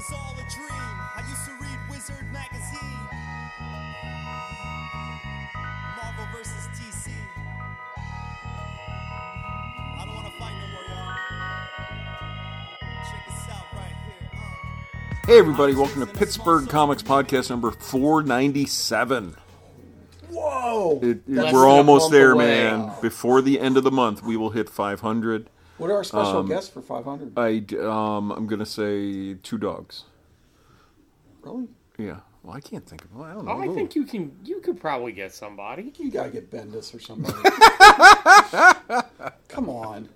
was all a dream. I used to read Wizard magazine. Marvel vs. DC. I don't want to fight no more, y'all. Check this out right here. Uh. Hey, everybody, welcome to Pittsburgh Comics Podcast number 497. Whoa! It, it- we're almost there, away. man. Before the end of the month, we will hit 500. What are our special Um, guests for 500? I, d- um, I'm going to say two dogs. really? Yeah. Well, I can't think of well, I don't know. Oh, I Who? think you can. You could probably get somebody. You gotta get Bendis or somebody. Come on.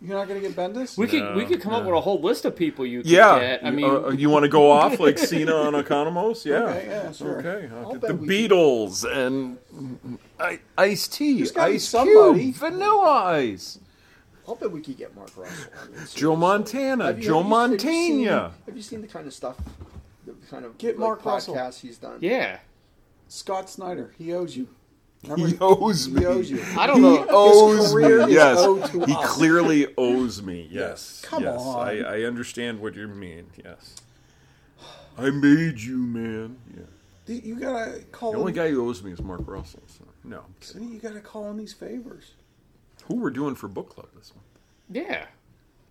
You're not gonna get Bendis? We could. We could come up with a whole list of people you could Yeah. get. I mean, uh, you want to go off like Cena on Economos? Yeah. Okay, yeah, sure. Okay. I'll The we- Beatles and I, Ice-T, There's gotta be Ice somebody. Cube, Vanilla Ice, I'll bet we could get Mark Russell. I mean, Joe. Montana, Have you- Joe have you- have you seen- Montana. Have you seen the kind of stuff, the kind of Get like, Mark Russell. podcasts he's done? yeah. Scott Snyder. He owes you. He Remember? owes He me. owes you. I don't He know. owes me. career is Yes, owed to he us. clearly owes me. Yes, Come yes. on. I, I understand what you mean. Yes, I made you, man. Yeah. You gotta call. The only in- guy who owes me is Mark Russell. So. No, I'm See, you gotta call in these favors. Who we're doing for book club this month? Yeah.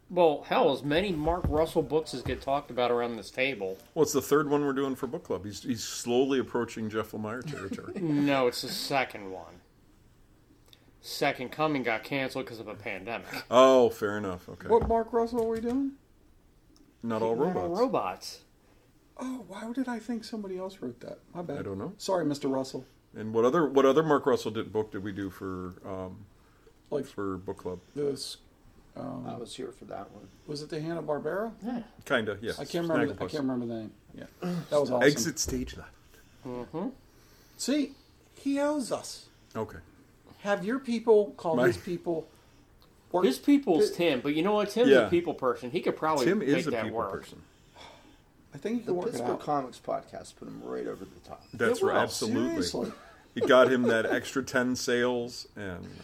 Well, hell, as many Mark Russell books as get talked about around this table. Well, it's the third one we're doing for book club. He's he's slowly approaching Jeff Lemire territory. No, it's the second one. Second Coming got canceled because of a pandemic. oh, fair enough. Okay, What Mark Russell are we doing? not all Not robots. all robots. Oh, why did I think somebody else wrote that? My bad. I don't know. Sorry, Mr. Russell. And what other what other Mark Russell did, book did we do for um, Like for book club? this. I Um, was here for that one. was it the Hanna Barbera? Yeah, kinda, yeah. I can't remember. The, I can't remember the name. Yeah, that was awesome. Exit stage left. See, he owes us. Okay. Have your people call My- his people. Or His people's Tim, but you know what? Tim's Yeah. a people person. He could probably Tim make is a that people work. person. I think you The can work it Pittsburgh out. Comics podcast put him right over the top. That's It right, absolutely. seriously. It got him that extra ten sales, and uh,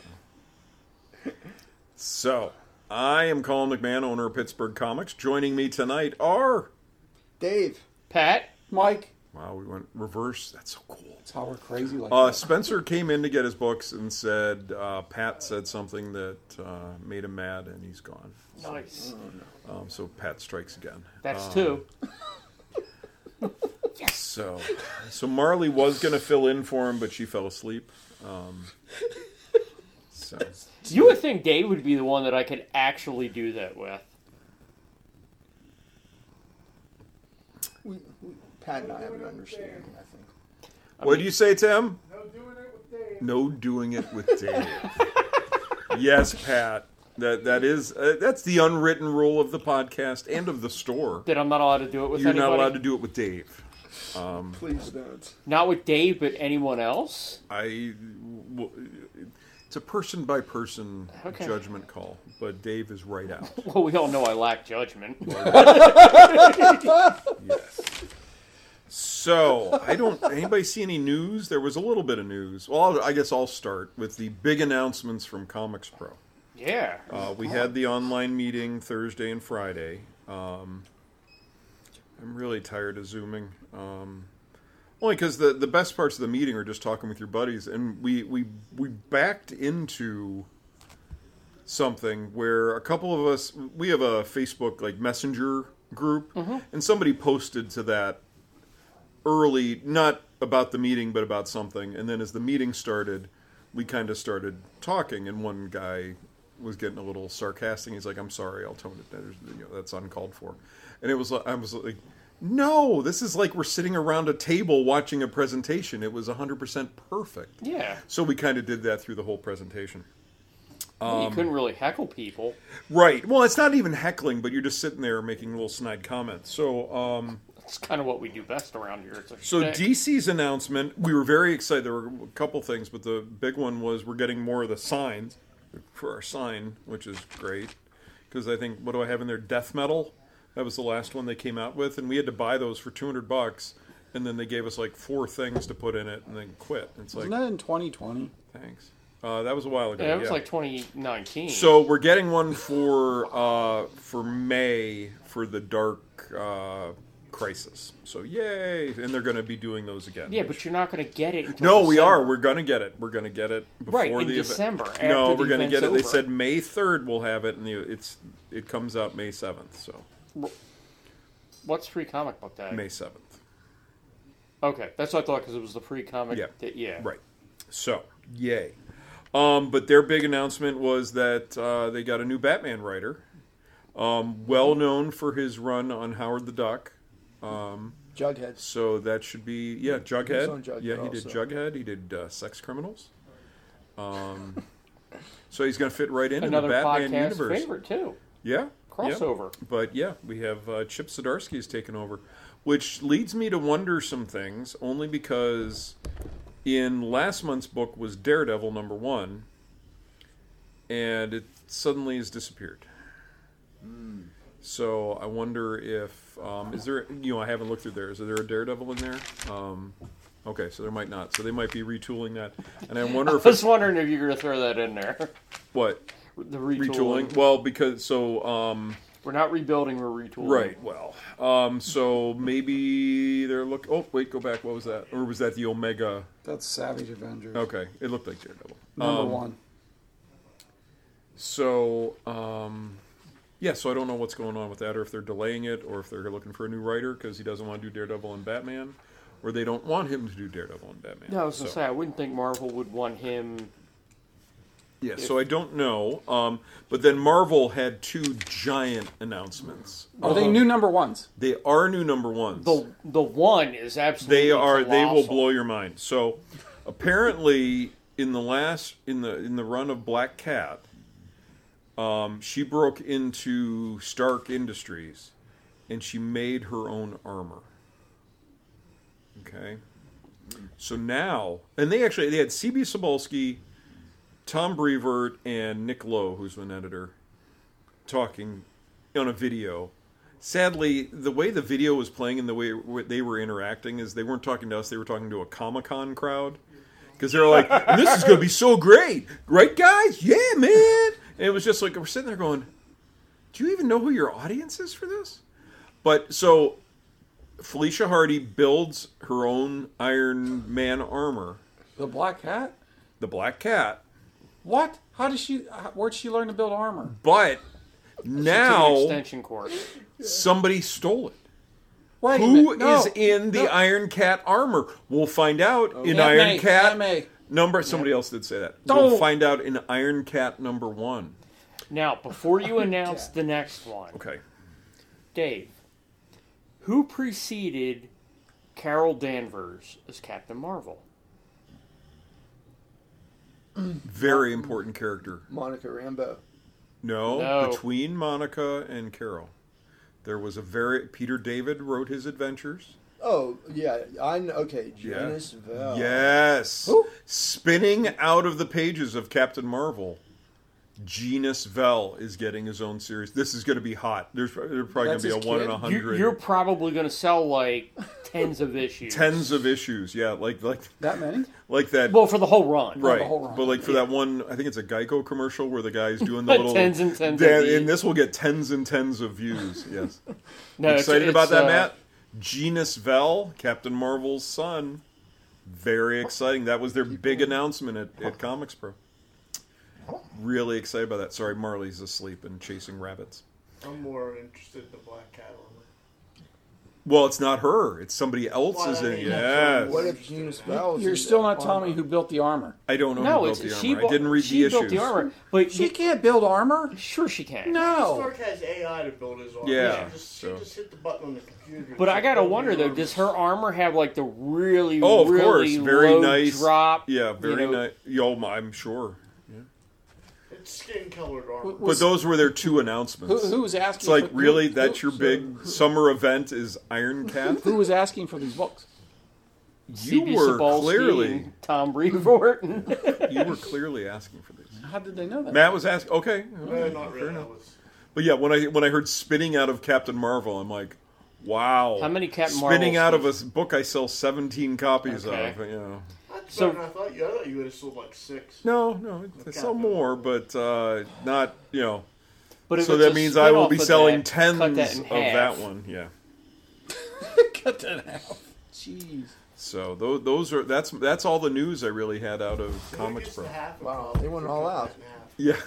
so I am Colin McMahon, owner of Pittsburgh Comics. Joining me tonight are Dave, Pat, Mike, wow, we went reverse. That's so cool. that's how we're crazy like Uh, that. Spencer came in to get his books and said uh, Pat said something that uh, made him mad, and he's gone. nice. Um, so Pat strikes again. That's Um, two. So, so Marley was going to fill in for him, but she fell asleep. Um, so, You would think Dave would be the one that I could actually do that with. we, we, Pat and I have an understanding. I think. what do you say, Tim? No doing it with Dave. No doing it with Dave. yes, Pat. That that is uh, that's the unwritten rule of the podcast and of the store. That I'm not allowed to do it with You're anybody. not allowed to do it with Dave. Please don't. Not with Dave, but anyone else. I. w- It's a person by person Okay. judgment call, but Dave is right out. Well, we all know I lack judgment. Yes. So I don't. Anybody see any news? There was a little bit of news. Well, I guess I'll start with the big announcements from Comics Pro. yeah. Uh, we had the online meeting Thursday and Friday. Um, I'm really tired of zooming. Um, only because the the best parts of the meeting are just talking with your buddies, and we we we backed into something where a couple of us we have a Facebook like messenger group, mm-hmm. and somebody posted to that early, not about the meeting, but about something. And then as the meeting started, we kind of started talking, and one guy was getting a little sarcastic. He's like, "I'm sorry, I'll tone it. Down you know, that's uncalled for." And it was, I was like, "No, this is like we're sitting around a table watching a presentation. It was 100% perfect." Yeah. So we kind of did that through the whole presentation. you couldn't really heckle people. Right. Well, it's not even heckling, but you're just sitting there making little snide comments. So, um, It's kind of what we do best around here. It's So shtick. DC's announcement, we were very excited. There were a couple things, but the big one was we're getting more of the signs for our sign, which is great. Because I think what do I have in there? Death metal. That was the last one they came out with, and we had to buy those for two hundred bucks. And then they gave us like four things to put in it, and then quit. It's like Wasn't that in 2020? thanks. Uh, that was a while ago. yeah, it was yeah. like 2019. So we're getting one for uh, for May for the dark uh, Crisis. So yay! And they're going to be doing those again. Yeah, which- but you're not going to get it. Until no, we December. are. We're going to get it. We're going to get it before Right, in the event. December, after no, the we're going to get it. They over. said May third we'll have it, and the, it's it comes out May seventh. So What's free comic book day? May seventh. Okay, that's what I thought because it was the free comic. Yeah. day- yeah. Right. So, yay. Um, but their big announcement was that uh, they got a new Batman writer, um, well known for his run on Howard the Duck. Jughead. So that should be yeah, Jughead. on Jughead yeah, he did also. Jughead. He did uh, Sex Criminals. Um, so he's going to fit right into Another the Batman podcast universe. favorite too. Yeah, Crossover. But yeah, we have uh, Chip Zdarsky has taken over, which leads me to wonder some things. Only because in last month's book was Daredevil number one, and it suddenly has disappeared. So I wonder if um, is there you know I haven't looked through there. Is there a Daredevil in there? Um, okay, so there might not. So they might be retooling that, and I wonder I if was wondering if you're going to throw that in there. what The retooling. retooling. Well, because so um, We're not rebuilding. We're retooling. Right. Well, um, so maybe they're look. Oh, wait, go back. What was that? Or was that the Omega? That's Savage Avengers. Okay, it looked like Daredevil. Number Um, one. So, um, yeah. So I don't know what's going on with that, or if they're delaying it, or if they're looking for a new writer because he doesn't want to do Daredevil and Batman, or they don't want him to do Daredevil and Batman. No, I was going So- to say I wouldn't think Marvel would want him. Yeah, so I don't know. Um, but then Marvel had two giant announcements. Are they new number ones? They are new number ones. The the one is absolutely. they are they will colossal. blow your mind so apparently in the last in the in the run of black cat um, she broke into stark industries and she made her own armor okay so now and they actually they had cb Cebulski, tom brevoort and nick lowe who's an editor talking on a video sadly, the way the video was playing and the way they were interacting is they weren't talking to us; they were talking to a Comic Con crowd because they were like, "This is going to be so great, right, guys? Yeah, man!" And it was just like we're sitting there going, "Do you even know who your audience is for this?" But so Felicia Hardy builds her own Iron Man armor, The Black Cat? the Black Cat, What? How did she? Where'd she learn to build armor? but It's an now extension course. somebody stole it. Wait Who. No. is in the No. Iron Cat armor? We'll find out in Aunt Iron May, Cat Aunt May. number. Somebody else did say that. We'll Don't. find out in Iron Cat number one. Now, before you announce the next one, Okay. Dave, who preceded Carol Danvers as Captain Marvel? Very important character. Monica Rambeau. No, No. between Monica and Carol, there was a very Peter David wrote his adventures. Oh yeah, I know. Okay, Yeah. Genis-Vell. Yes, Who? spinning out of the pages of Captain Marvel. Genis-Vell is getting his own series. This is going to be hot. There's, there's probably going to be a his one in a hundred. you're probably going to sell like tens of issues. tens of issues. Yeah, like like That many? like that. Well, for the whole run. right, the whole run. but like for that one, I think it's a Geico commercial where the guy's doing the little Tens and tens Dan- of and this will get tens and tens of views. Yes, No, it's- excited it's, about that, uh, Matt. Genis-Vell, Captain Marvel's son. Very exciting. That was their big announcement at, at Comics Pro. Really excited about that. Sorry, Marley's asleep and chasing rabbits. I'm more interested in the Black Cat armor. Well, it's not her. It's somebody else Well, is I in. Yes. What if Genis-Vell? You're in still that not telling me who built the armor. I don't know No, who it's built the she. armor. bu- I didn't read she the built issues. the armor, but She you- can't build armor. sure she can. No. Stark has AI to build his armor. Yeah, She just, so- she just hit the button on the computer. But I gotta wonder though, does her armor have like the really, Oh, of really course. Very low nice. drop? Yeah, you very know, nice. Yo, I'm sure. It's skin colored armor. But those were their two announcements. Who, who was asking? It's like for, really who, that's who, your big summer event is Iron Cat. Who was asking for these books? You CB were Cebulski clearly Tom Brevoort. and- you were clearly asking for these. How did they know that? Matt was asking. Okay, Eh, not really. enough. Was, But yeah, when I when I heard spinning out of Captain Marvel, I'm like, wow. How many Captain spinning Marvels out of a book I sell 17 copies Okay. of? You know. That's So- I thought. You, I thought you would have sold like six. No, no, I sell more, but uh, not you know. but So that means I will be selling that, tens that of half. that one. Yeah. Cut that in half. Jeez. So those, those are that's that's all the news I really had out of Who Comics Pro. the half a Wow, they went all out. it in half?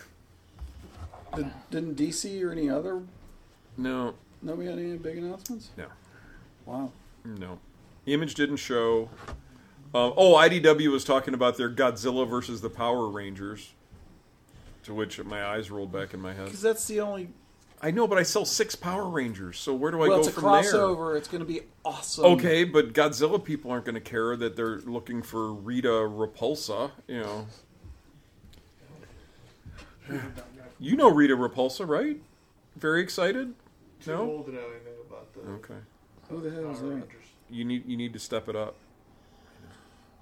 Yeah. Did, didn't DC or any other No, nobody had any big announcements? no, Wow. no. Image didn't show. Um, oh, IDW was talking about their Godzilla versus the Power Rangers. To which my eyes rolled back in my head. Because that's the only. I know, but I sell six Power Rangers, so where do I well, go it's a from crossover. It's going to be awesome. Okay, but Godzilla people aren't going to care that they're looking for Rita Repulsa. You know, you know Rita Repulsa, right? Very excited. Too No. old to know anything about the Okay, Who the hell is that? Rangers. you need you need to step it up.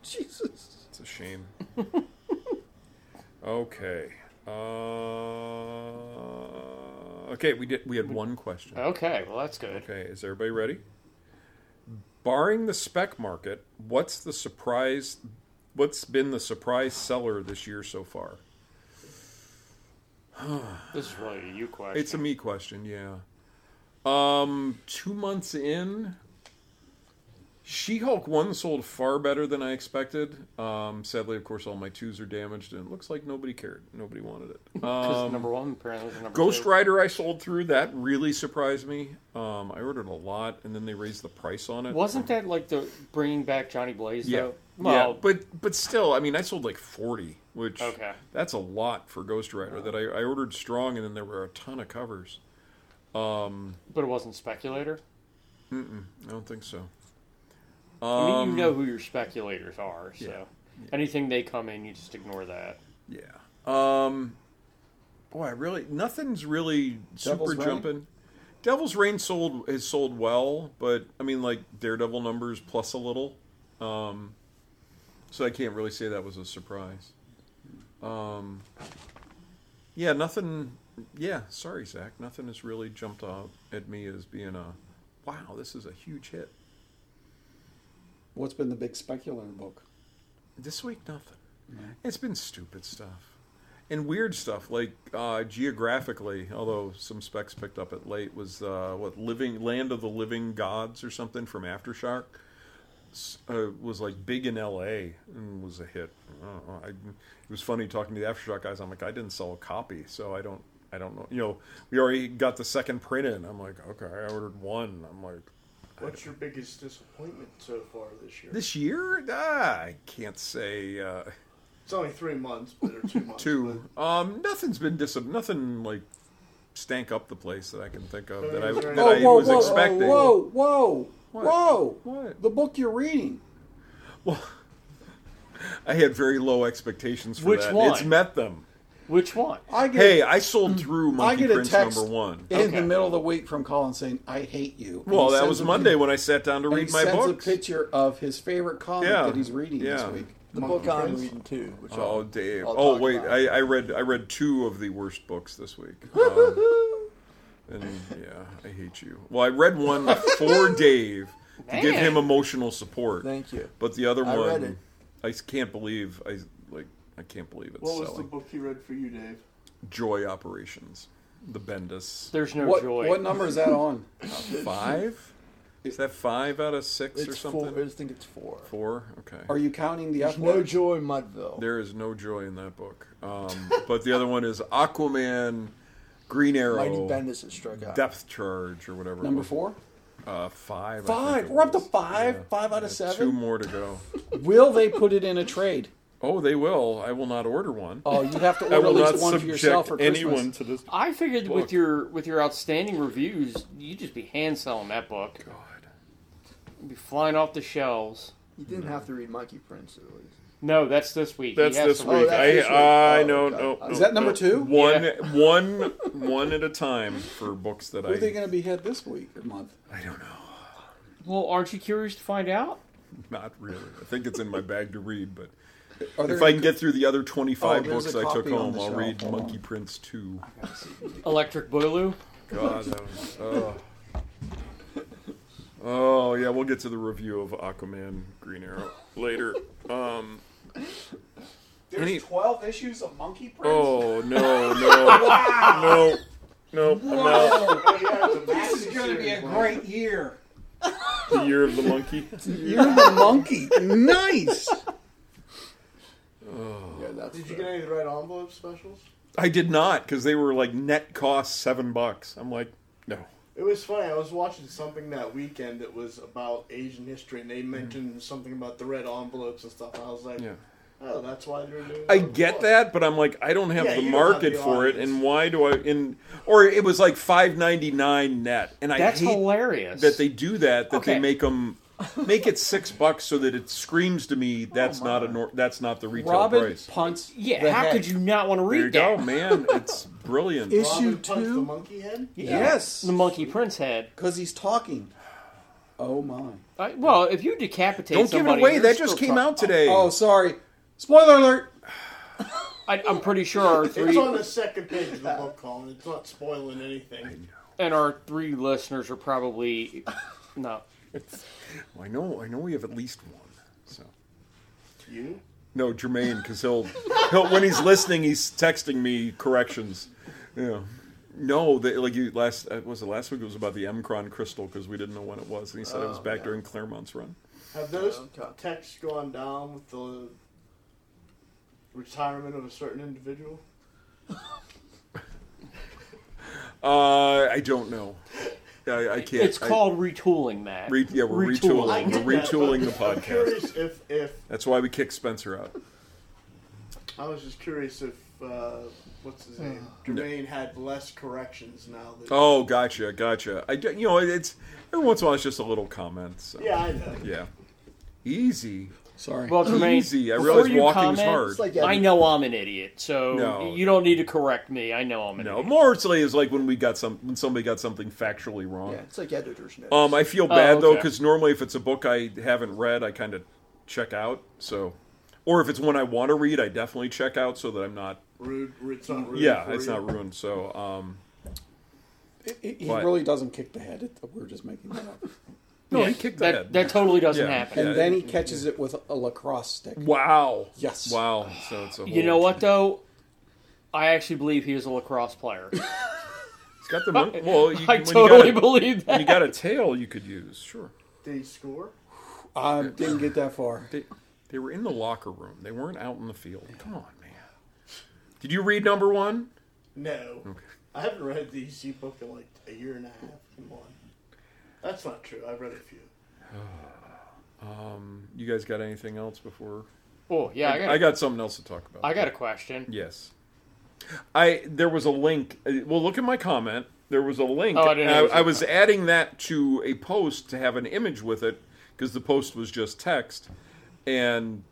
Jesus. It's a shame. okay. Uh, okay, we did. We had one question. Okay, well that's good. Okay, is everybody ready? Barring the spec market, what's the surprise? What's been the surprise seller this year so far? This is really a you question. It's a me question, yeah. Um, two months in, She-Hulk one sold far better than I expected. Um, sadly, of course, all my twos are damaged, and it looks like nobody cared. Nobody wanted it. Um, number one apparently was number Ghost two. Rider I sold through. That really surprised me. Um, I ordered a lot, and then they raised the price on it. Wasn't that like the bringing back Johnny Blaze Yeah. though? yeah, Well, but but still, I mean, I sold like forty, which Okay. that's a lot for Ghost Rider. That I, I ordered strong, and then there were a ton of covers. Um, but it wasn't speculator. I don't think so. I mean, Um, you know who your speculators are, so yeah. anything they come in, you just ignore that. Yeah. Um, boy, I really nothing's really Devil's super Reign? jumping. Devil's Reign sold has sold well, but I mean, like Daredevil numbers plus a little. Um, so I can't really say that was a surprise. Um, yeah, nothing. Yeah, sorry, Zach. Nothing has really jumped out at me as being a wow. This is a huge hit. What's been the big speculator book? This week, nothing. It's been stupid stuff and weird stuff. Like uh, geographically, although some specs picked up it late, was uh, what living land of the living gods or something from AfterShock. Uh, was like big in L.A. and was a hit. I know. I, it was funny talking to the AfterShock guys. I'm like, I didn't sell a copy, so I don't. I don't know. You know, we already got the second print in. I'm like, okay, I ordered one. I'm like, What's your biggest disappointment so far this year? this year, ah, I can't say. Uh, It's only three months, but or two months. Two. Um, nothing's been dis. Nothing like stank up the place that I can think of that I Is there that any- I was expecting. Whoa, whoa, What? whoa! What? The book you're reading. Well, I had very low expectations for Which that. one? It's met them. Which one? I get Hey, I sold through I Monkey get a Prince text number one. in Okay. the middle of the week from Colin saying, "I hate you." And Well, that sends was a- Monday when I sat down to and read he my sends books. a picture of his favorite comic Yeah, that he's reading yeah. this week. The Monkey book I'm Prince? reading too. Which Oh, I'll, Dave. I'll Oh, wait. about. I, I read I read two of the worst books this week. Um, and yeah, I hate you. Well, I read one for Dave to give him emotional support. Thank you. But the other I one, read it. I can't believe I like. I can't believe it's What was the book you read for you, Dave? Joy Operations, the Bendis There's no what joy. what number is that on? five. Is that five out of six or It's something? four. I think it's four. Four. Okay. Are you counting the There's F no word? joy in Mudville. There is no joy in that book. Um, but the other one is Aquaman, Green Mighty Arrow, Bendis has struck out. Depth Charge, or whatever. it Number was. four. Uh, five. I Five. it We're up to was. five? Five out of seven? Two more to go. Will they put it in a trade? Oh, they will. I will not order one. Oh, you'd have to order at least one for subject yourself for Christmas. anyone to this. I figured Book. with your with your outstanding reviews, you'd just be hand selling that book. God. You'd be flying off the shelves. You didn't have to read Monkey Prince at least. No, that's this week. That's this to Oh, week. that's I, this week. I Oh, know. okay. No, Is that number no. two? One, Yeah. one, one at a time for books that Who are they I. going to be head this week or month? I don't know. Well, aren't you curious to find out? Not really. I think it's in my bag to read, but Are there if I can get through the other twenty-five Oh, there's books I took home, I'll shelf. read Hold on. Monkey Prince two. Electric Boogaloo. God, that was. Oh. oh yeah, we'll get to the review of Aquaman, Green Arrow later. Um. There's Any- 12 issues of Monkey Prince? Oh no, no, no, no! I'm out. Yeah, it's a This is going to be a great year. the year of the monkey. You're the monkey. Nice. Yeah, that's Did you get any of the red envelope specials? I did not because they were like net cost seven bucks. I'm like, no. It was funny. I was watching something that weekend that was about Asian history, and they mentioned mm-hmm. something about the red envelopes and stuff. And I was like, Yeah. "Oh, that's why they're doing." I get books." that, but I'm like, I don't have Yeah, the you don't have market the for it, and why do I? In or it was like five ninety nine net, and I That's hate hilarious. that they do that. That Okay. they make them make it six bucks so that it screams to me that's oh, not a nor- that's not the retail Robin price. punts. yeah, the how head. could you not want to There you read go, that? man. It's brilliant. Is- Robin Issue punched two? the monkey head. Yes. The monkey prince head. Because he's talking. Oh my. I, well, if you decapitate Don't give it somebody, away. you're That just still came pro- out today. Oh, sorry. Spoiler alert. I, I'm pretty sure our three. It's three on the second page of the book, Colin. It's not spoiling anything. and our three listeners are probably no. I know. I know. We have at least one. So You? no, Jermaine, because he'll, he'll when he's listening, he's texting me corrections. Yeah. No, they, like you last uh, was it last week? It was about the M'Kraan crystal because we didn't know when it was, and he said it was Oh, back yeah. during Claremont's run. Have those Okay. texts gone down with the retirement of a certain individual? Uh, I don't know. I, I can't. It's I- called retooling, Matt. Re- yeah, we're Retooling. Retooling. We're that, retooling the but I'm podcast. curious if, if That's why we kicked Spencer out. I was just curious if uh, what's his name, Jermaine had less corrections now. That, Oh, gotcha, gotcha. I, you know, it's every once in a while it's just a little comment. So. yeah, I know. Yeah. Easy. Sorry. Well, Jermaine, Easy. I realize you walking's comment, hard. It's like I know I'm an idiot, so No. you don't need to correct me. I know I'm an idiot. No, idiot. mostly is like when we got some when somebody got something factually wrong. Yeah, it's like editor's notes. Um, I feel bad though okay. because normally if it's a book I haven't read, I kind of check out. So, or if it's one I want to read, I definitely check out so that I'm not. Rude. It's not rude. Yeah, for it's you. not ruined. So, um, He, he But- really doesn't kick the head. It, we're just making that up. No, Yeah, he kicked that. That totally doesn't Yeah. happen. And Yeah, then he it- catches it with a lacrosse stick. wow. Yes. Wow. So it's a. You whole- know what though? I actually believe he is a lacrosse player. He's got the mon- well. You, I when totally you got a, believe when you got a tail, you could use sure. Did he score? I didn't get that far. They they were in the locker room. They weren't out in the field. Come on, man. Did you read number one? No. I haven't read the DC book in like a year and a half. Come on. That's not true. I've read a few. Um, you guys got anything else before? Oh yeah, I got, I got something else to talk about. I got a question. Yes. I there was a link. Well, look at my comment. There was a link. Oh, I didn't and I, I that. was adding that to a post to have an image with it because the post was just text, and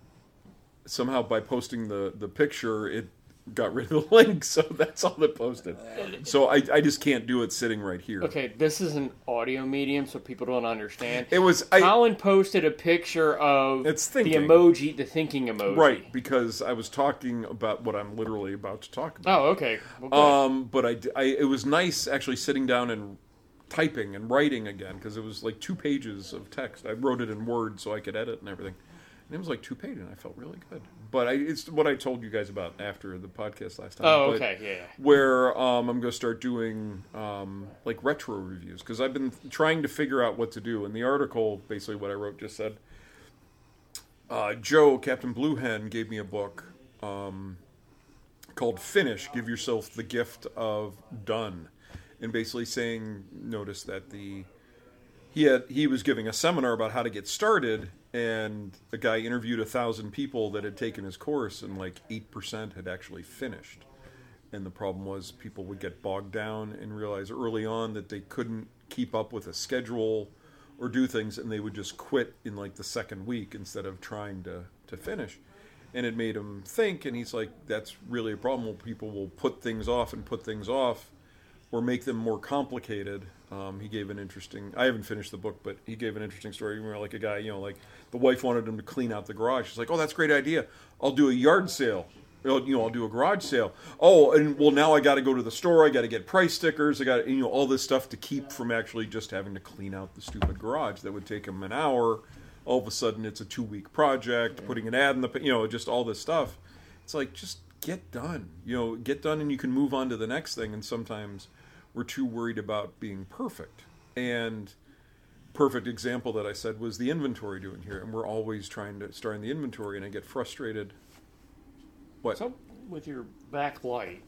somehow by posting the the picture, it got rid of the link. So that's all that posted. So I I just can't do it sitting right here. Okay, this is an audio medium, so people don't understand. It was I, Colin posted a picture of It's the thinking. emoji, the thinking emoji. right because I was talking about what I'm literally about to talk about. Oh, okay. Well. Um, but I, I, it was nice actually sitting down and typing and writing again because it was like two pages of text. I wrote it in Word so I could edit and everything. And it was like two pages, and I felt really good. But I, it's what I told you guys about after the podcast last time. oh, But okay. Yeah. yeah. Where um, I'm going to start doing um, like retro reviews because I've been trying to figure out what to do. And the article, basically, what I wrote just said uh, Joe, Captain Blue Hen, gave me a book um, called Finish Give Yourself the Gift of Done. And basically saying, notice that the. He, had, he was giving a seminar about how to get started, and a guy interviewed a thousand people that had taken his course, and like 8% had actually finished. And the problem was people would get bogged down and realize early on that they couldn't keep up with a schedule or do things, and they would just quit in like the second week instead of trying to, to finish. And it made him think, and he's like, that's really a problem. People will put things off and put things off or make them more complicated. Um, he gave an interesting. I haven't finished the book, but he gave an interesting story where, like, a guy, you know, like the wife wanted him to clean out the garage. She's like, "Oh, that's a great idea. I'll do a yard sale. You know, I'll do a garage sale. Oh, and well, now I got to go to the store. I got to get price stickers. I got you know all this stuff to keep from actually just having to clean out the stupid garage that would take him an hour. All of a sudden, it's a two week project. Putting an ad in the, you know, just all this stuff. It's like just get done. You know, get done, and you can move on to the next thing. And sometimes we're too worried about being perfect. And perfect example that I said was the inventory doing here, and we're always trying to start in the inventory, and I get frustrated. What? What's up with your backlight?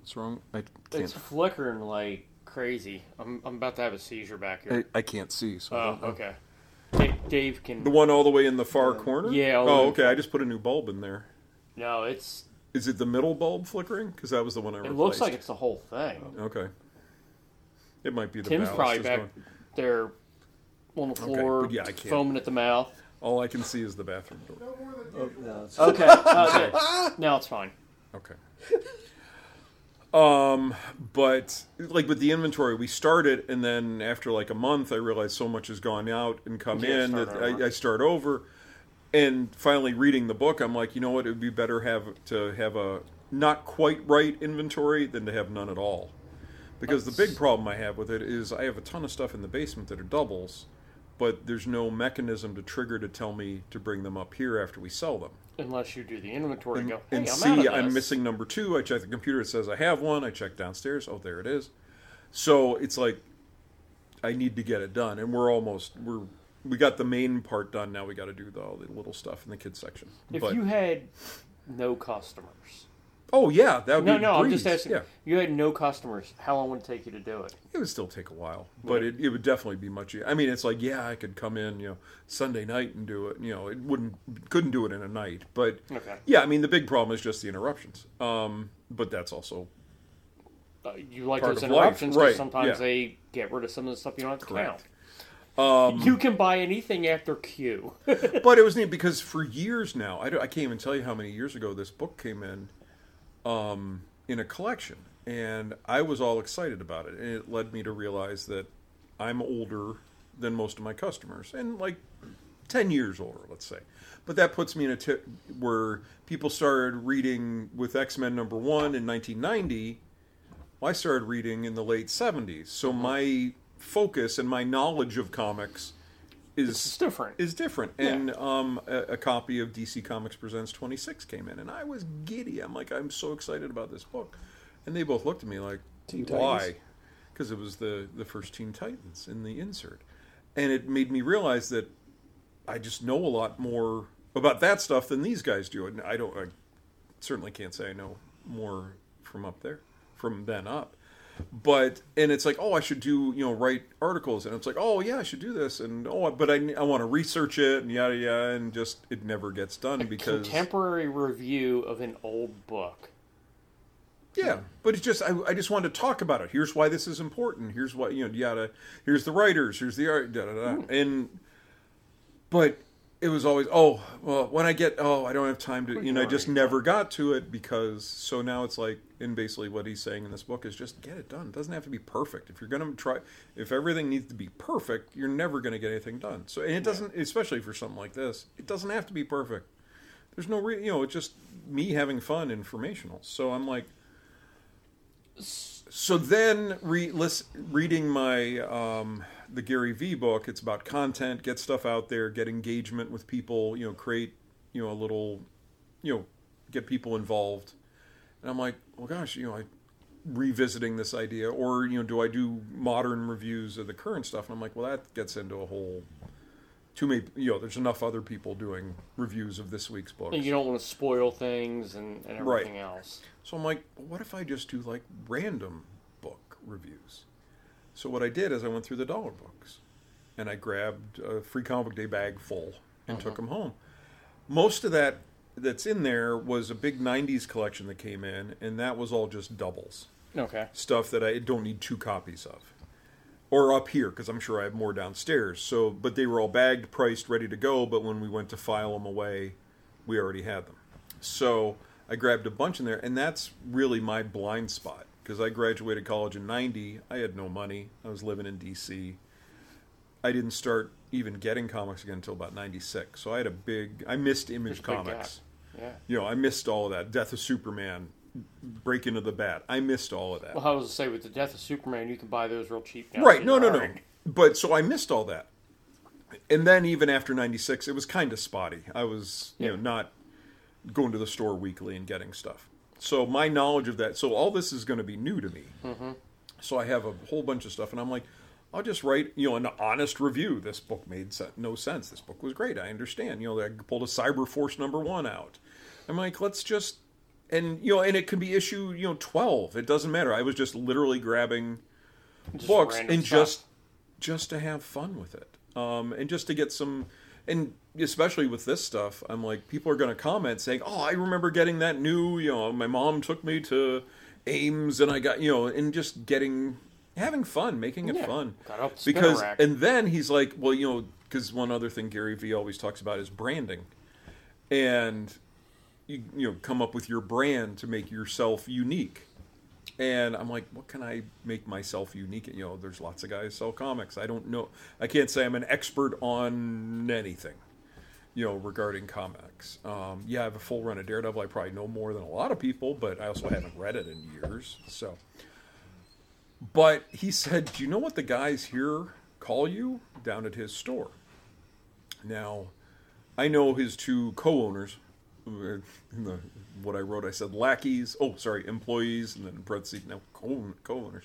What's wrong? I can't. It's flickering like crazy. I'm, I'm about to have a seizure back here. I, I can't see. So Oh, okay. Dave, Dave can. The one all the way in the far corner. Yeah, Oh, okay. I just put a new bulb in there. No, it's. Is it the middle bulb flickering? Because that was the one I It replaced. looks like it's the whole thing. Okay. It might be the Tim's ballast probably is back going- there on the floor, but yeah, I can't. foaming at the mouth. All I can see is the bathroom door. Oh, no, it's- Okay. okay. Now it's fine. Okay. Um, but like with the inventory, we started, and then after like a month, I realized so much has gone out and come Yeah, in start that over. I, I start over. And finally, reading the book, I'm like, you know what? It would be better have to have a not quite right inventory than to have none at all. Because the big problem I have with it is I have a ton of stuff in the basement that are doubles, but there's no mechanism to trigger to tell me to bring them up here after we sell them. Unless you do the inventory and, and go, hey, and I'm see I'm missing number two. I check the computer; it says I have one. I check downstairs. Oh, there it is. So it's like I need to get it done, and we're almost we're we got the main part done. Now we got to do the, all the little stuff in the kids section. If but you had no customers. oh yeah, that would No, be no, no, I'm just breeze. asking. Yeah, You had no customers. How long would it take you to do it? it would still take a while, but it, it would definitely be much. I mean, it's like yeah, I could come in, you know, Sunday night and do it. You know, it wouldn't couldn't do it in a night, but Okay. yeah, I mean, the big problem is just the interruptions. Um, but that's also Uh, you like those interruptions, life, interruptions 'cause right, sometimes yeah. they get rid of some of the stuff you don't have to Correct. count. You can buy anything after Q. but it was neat because for years now, I, I can't even tell you how many years ago this book came in, um, in a collection, and I was all excited about it, and it led me to realize that I'm older than most of my customers, and like ten years older, let's say. But that puts me in a tip where people started reading with X Men number one in 1990. Well, I started reading in the late 70s, so my focus and my knowledge of comics is It's different. is different. And um, a, a copy of DC Comics Presents 26 came in, and I was giddy. I'm like, I'm so excited about this book. And they both looked at me like, Teen why? Titans? Because it was the, the first Teen Titans in the insert. And it made me realize that I just know a lot more about that stuff than these guys do. And I don't, I certainly can't say I know more from up there, from then up. But and it's like, oh, I should do you know write articles, and it's like, oh yeah, I should do this, and oh, but I I want to research it and yada yada, and just it never gets done because Contemporary review of an old book. yeah, hmm. but it's just I, I just wanted to talk about it. Here's why this is important. Here's what you know yada. Here's the writers. Here's the art. Da, da, da. Hmm. And but it was always oh well when I get oh I don't have time to you know I just never got to it because so now it's like and basically what he's saying in this book is just get it done. It doesn't have to be perfect. If you're gonna try if everything needs to be perfect, you're never gonna get anything done. So and it doesn't especially for something like this, it doesn't have to be perfect. There's no re- you know it's just me having fun informational. So I'm like so then re- lis- reading my um, the Gary Vee book, it's about content, get stuff out there, get engagement with people, you know, create you know a little, you know, get people involved. And I'm like, well, gosh, you know, I revisiting this idea, or you know, do I do modern reviews of the current stuff? And I'm like, well, that gets into a whole. Too many, you know. There's enough other people doing reviews of this week's books. And you don't want to spoil things and, and Right. everything else. So I'm like, well, what if I just do like random book reviews? So what I did is I went through the dollar books, and I grabbed a free comic book day bag full and took 'em took them home. Most of that that's in there was a big '90s collection that came in, and that was all just doubles Okay. stuff that I don't need two copies of. Or up here, because I'm sure I have more downstairs. So, but they were all bagged, priced, ready to go. But when we went to file them away, we already had them. So I grabbed a bunch in there, and that's really my blind spot. Because I graduated college in '90, I had no money. I was living in D.C. I didn't start even getting comics again until about '96. So I had a big, I missed Image There's Comics Yeah. you know, I missed all of that. Death of Superman, Break into the Bat. I missed all of that. Well, I was to say with the death of Superman, you can buy those real cheap now. right? No, no, no. But so I missed all that. And then even after '96, it was kind of spotty. I was, you know, not going to the store weekly and getting stuff. So my knowledge of that, so all this is going to be new to me. So I have a whole bunch of stuff, and I'm like, I'll just write, you know, an honest review. This book made no sense. This book was great. I understand. You know, I pulled a Cyber Force number one out. I'm like, let's just, and you know, and it could be issue, you know, twelve. It doesn't matter. I was just literally grabbing Just books and stuff. just just to have fun with it um, and just to get some and especially with this stuff i'm like people are going to comment saying oh i remember getting that new you know my mom took me to ames and i got you know and just getting having fun making it Yeah. fun because rack. and then he's like well you know because one other thing gary vee always talks about is branding and you, you know come up with your brand to make yourself unique and I'm like, what can I make myself unique? You know, there's lots of guys sell comics. I don't know. I can't say I'm an expert on anything, you know, regarding comics. Um, yeah, I have a full run of Daredevil. I probably know more than a lot of people, but I also haven't read it in years. So, but he said, do you know what the guys here call you down at his store? Now, I know his two co-owners. uh, what I wrote, I said lackeys. Oh, sorry, employees, and then parentheses now co- co-owners.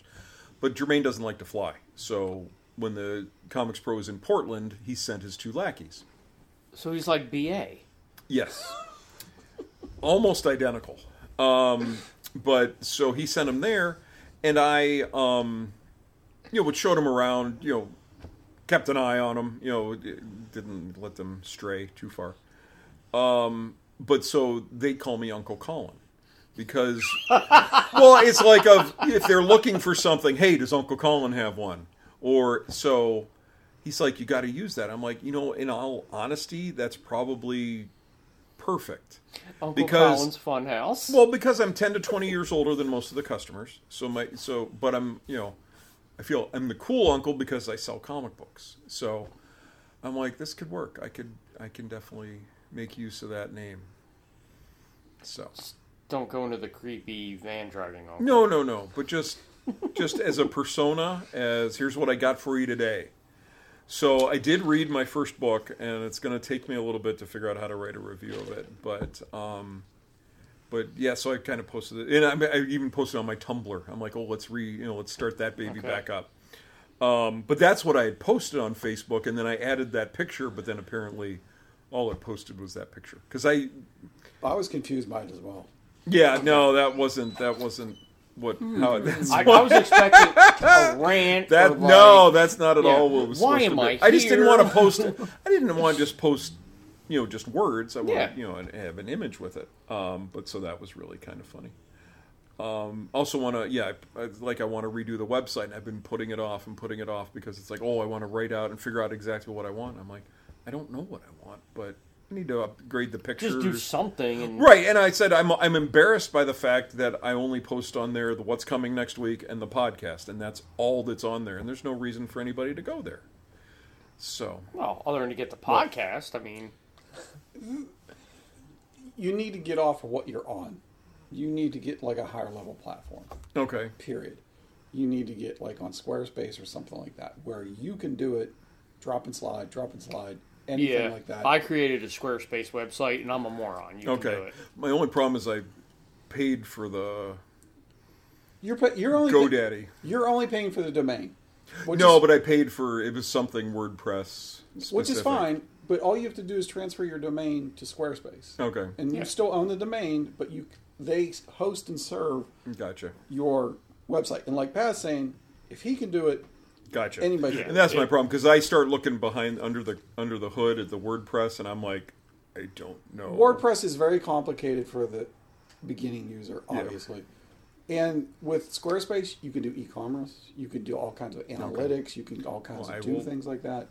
But Jermaine doesn't like to fly, so when the Comics Pro was in Portland, he sent his two lackeys. So he's like BA. Yes, almost identical. Um, but so he sent him there, and I, um, you know, would showed him around. You know, kept an eye on him, You know, didn't let them stray too far. Um, but so they call me Uncle Colin because, well, it's like of if they're looking for something. Hey, does Uncle Colin have one? Or so he's like, you got to use that. I'm like, you know, in all honesty, that's probably perfect. Uncle Because- Colin's Funhouse. Well, because I'm 10 to 20 years older than most of the customers. So my so but I'm, you know, I feel I'm the cool uncle because I sell comic books. So I'm like this could work. I could I can definitely make use of that name. So Don't go into the creepy van driving uncle. no, no, no, but just just as a persona as here's what I got for you today. So I did read my first book, and it's going to take me a little bit to figure out how to write a review of it. But, um, but yeah, so I kind of posted it, and I, I even posted on my Tumblr. I'm like, oh, let's re, you know, let's start that baby Okay. back up. Um, but that's what I had posted on Facebook, and then I added that picture. But then apparently, all it posted was that picture because I, I was confused by it as well. yeah, no, that wasn't that wasn't what how it. That's I, I was expecting a rant. That like, no, that's not at yeah, all what was why supposed am to be. I just didn't want to post. I didn't want to just post, you know, just words. I wanted, Yeah. you know, and have an image with it. Um, but so that was really kind of funny. Um, also want to, yeah, I, I, like I want to redo the website, and I've been putting it off and putting it off because it's like, oh, I want to write out and figure out exactly what I want. I'm like, I don't know what I want, but I need to upgrade the pictures. Just do something. And Right, and I said I'm I'm embarrassed by the fact that I only post on there the what's coming next week and the podcast, and that's all that's on there, and there's no reason for anybody to go there. So Well, other than to get the podcast, I mean, You need to get off of what you're on. You need to get like a higher level platform. okay, Period. You need to get like on Squarespace or something like that, where you can do it, drop and slide, drop and slide, anything yeah. like that. I created a Squarespace website, and I'm a moron. You can do okay. it. My only problem is I paid for the you're pa- you're only pay- GoDaddy. you're only paying for the domain. No, is, but I paid for it was something WordPress, which is fine. But all you have to do is transfer your domain to Squarespace, Okay, and you Yeah. still own the domain, but you they host and serve gotcha, your website. And like Pat's saying, if he can do it, gotcha. anybody Yeah. And that's my problem because I start looking behind under the under the hood at the WordPress, and I'm like, I don't know. WordPress is very complicated for the beginning user, Yeah. obviously. And with Squarespace, you can do e-commerce. You can do all kinds of analytics. You can all kinds Well, I of do will- things like that.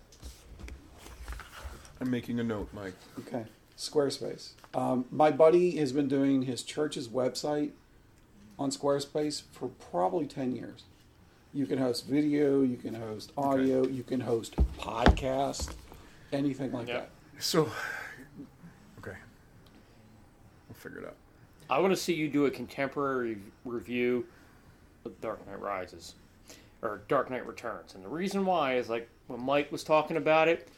I'm making a note, Mike. Okay, Squarespace. Um, my buddy has been doing his church's website on Squarespace for probably ten years. You can host video, you can host audio, you can host podcast, anything like Yep. that. So, okay, we'll figure it out. I want to see you do a contemporary review of Dark Knight Rises or Dark Knight Returns. And the reason why is like when Mike was talking about it,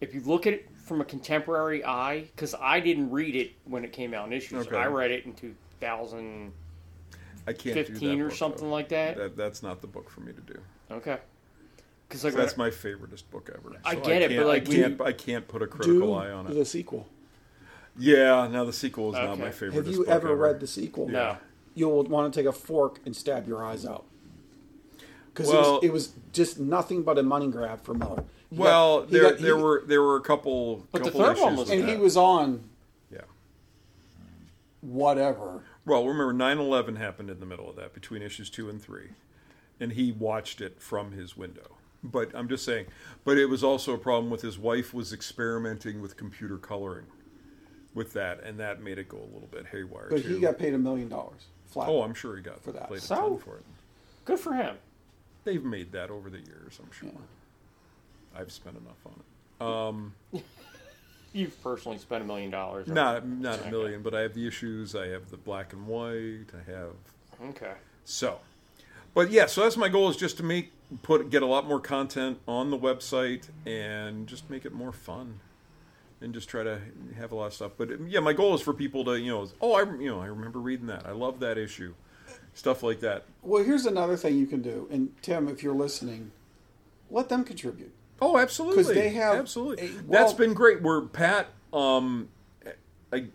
if you look at it from a contemporary eye, because I didn't read it when it came out in issues, Okay. I read it in 2015 I can't do that or book, something though. like that. That that's not the book for me to do. Okay. Because like That's my favoriteest book ever. I So get it, but, like, I can't, I can't put a critical Do eye on it. the sequel. Yeah, now the sequel is not my favorite. Have you ever read the sequel? no, You'll want to take a fork and stab your eyes out. Because Well- it, was, it was just nothing but a money grab for Miller. He Well, got- there got- he- there were there were a couple. But the couple third one was- with and he was on yeah. whatever. Well, remember 9/11 happened in the middle of that between issues two and three, and he watched it from his window. But I'm just saying. But it was also a problem with his wife was experimenting with computer coloring, with that, and that made it go a little bit haywire. But too. he got paid a million dollars flat. Oh, I'm sure he got for that. Played a So? ton for it. good for him. They've made that over the years. I'm sure. I've spent enough on it. Um, You've personally spent a million dollars. Not not Okay. a million, but I have the issues. I have the black and white. I have Okay. so. But yeah, so that's my goal is just to make put get a lot more content on the website and just make it more fun, and just try to have a lot of stuff. But yeah, my goal is for people to you know oh I you know I remember reading that I love that issue, stuff like that. Well, here's another thing you can do. And Tim, if you're listening, let them contribute. Oh, absolutely. 'Cause they have absolutely. a- That's well- been great. Where Pat, um, I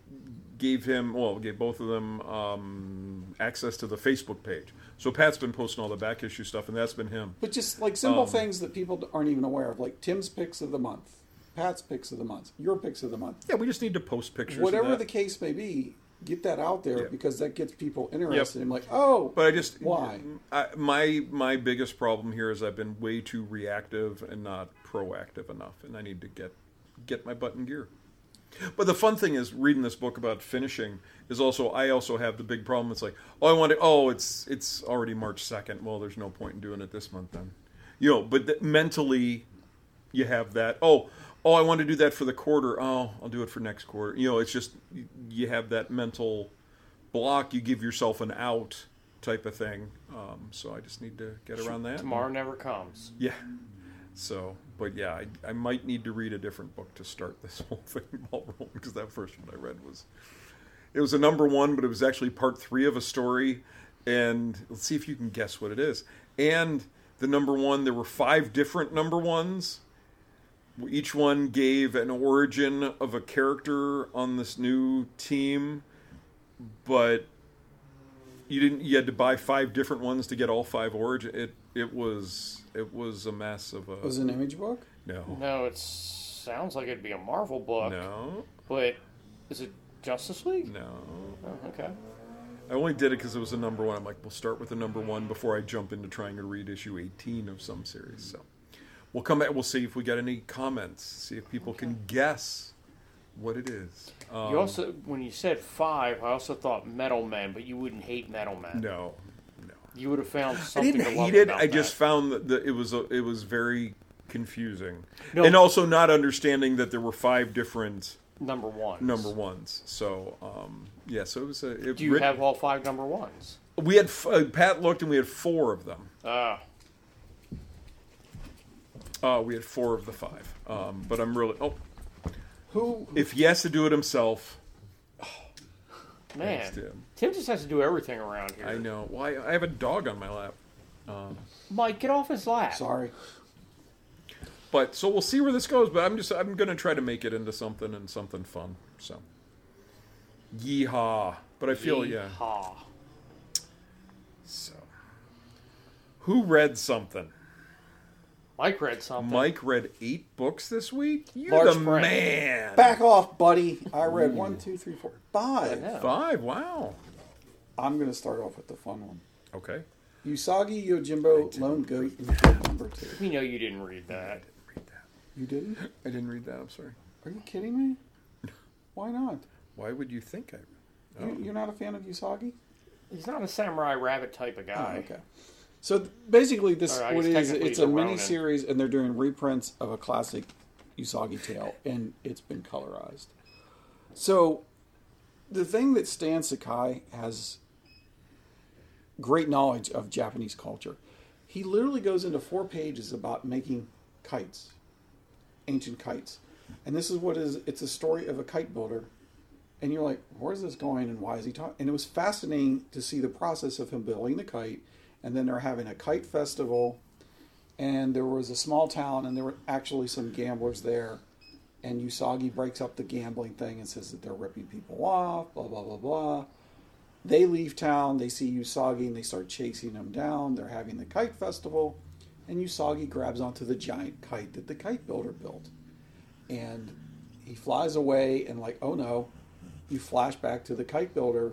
gave him, well, gave both of them um, access to the Facebook page. So Pat's been posting all the back issue stuff, and that's been him. But just like simple Um, things that people aren't even aware of, like Tim's picks of the month, Pat's picks of the month, your picks of the month. Yeah, we just need to post pictures. of Whatever the case may be, get that out there Yeah. because that gets people interested I'm like, oh, But I just Why? I, my my biggest problem here is I've been way too reactive and not proactive enough, and I need to get get my butt in gear. But the fun thing is reading this book about finishing is also I also have the big problem. It's like oh I want to oh it's it's already March second. Well, there's no point in doing it this month then, you know. But th- mentally, you have that oh oh I want to do that for the quarter. Oh I'll do it for next quarter. You know it's just you- have that mental block. You give yourself an out type of thing. Um, so I just need to get around that. Tomorrow never comes. Yeah. So, but yeah, I, I might need to read a different book to start this whole thing ball rolling because that first one I read was it was a number one, but it was actually part three of a story. And let's see if you can guess what it is. And the number one, there were five different number ones. Each one gave an origin of a character on this new team, but you didn't. You had to buy five different ones to get all five origin. It it was it was a mess of a it was an image book. no No, it sounds like it'd be a Marvel book. no But is it Justice League? no. Oh, okay. I only did it because it was a number one. I'm like, we'll start with the number one before I jump into trying to read issue 18 of some series. So we'll come back. We'll see if we get any comments. See if people can guess what it is. Um, You also, when you said five, I also thought Metal Man, but you wouldn't hate Metal Man. no, no. You would have found I something didn't to love hate it. I just found that the, it was a, it was very confusing, No. and also not understanding that there were five different number one. number ones. So um, yeah, so it was a. It, Do you writ- have all five number ones? We had uh, Pat looked and we had four of them. Ah, Uh, we had four of the five. Um, but I'm really oh, Who if he has to do it himself, man. Thanks, Tim. Tim just has to do everything around here. I know. Why I have a dog on my lap. Mike, get off his lap. sorry. But so we'll see where this goes. But I'm just I'm gonna try to make it into something and something fun. So yeehaw! But I feel yeah. Yeehaw. So who read something? Mike read something. Mike read eight books this week. You're Large the print. man. Back off, buddy. I read one, two, three, four, five. Five. Wow. I'm going to start off with the fun one. Okay. Usagi Yojimbo, Lone Goat, and Kid Number Two. We know you didn't read that. Read that. You didn't? I didn't read that. I'm sorry. Are you kidding me? Why not? Why would you think I? Oh. You, you're not a fan of Usagi? He's not a samurai rabbit type of Oh, guy. okay. So basically, this Or what it is. It's a mini series, and they're doing reprints of a classic Usagi tale, and it's been colorized. So, the thing that Stan Sakai has great knowledge of Japanese culture. He literally goes into four pages about making kites, ancient kites, and this is what is. It's a story of a kite builder and you're like, where's this going and why is he talking? And it was fascinating to see the process of him building the kite, and then they're having a kite festival, and there was a small town, and there were actually some gamblers there. And Usagi breaks up the gambling thing and says that they're ripping people off, blah blah blah blah. They leave town. They see Usagi and they start chasing him down. They're having the kite festival, and Usagi grabs onto the giant kite that the kite builder built, and he flies away. And like, oh no, you flash back to the kite builder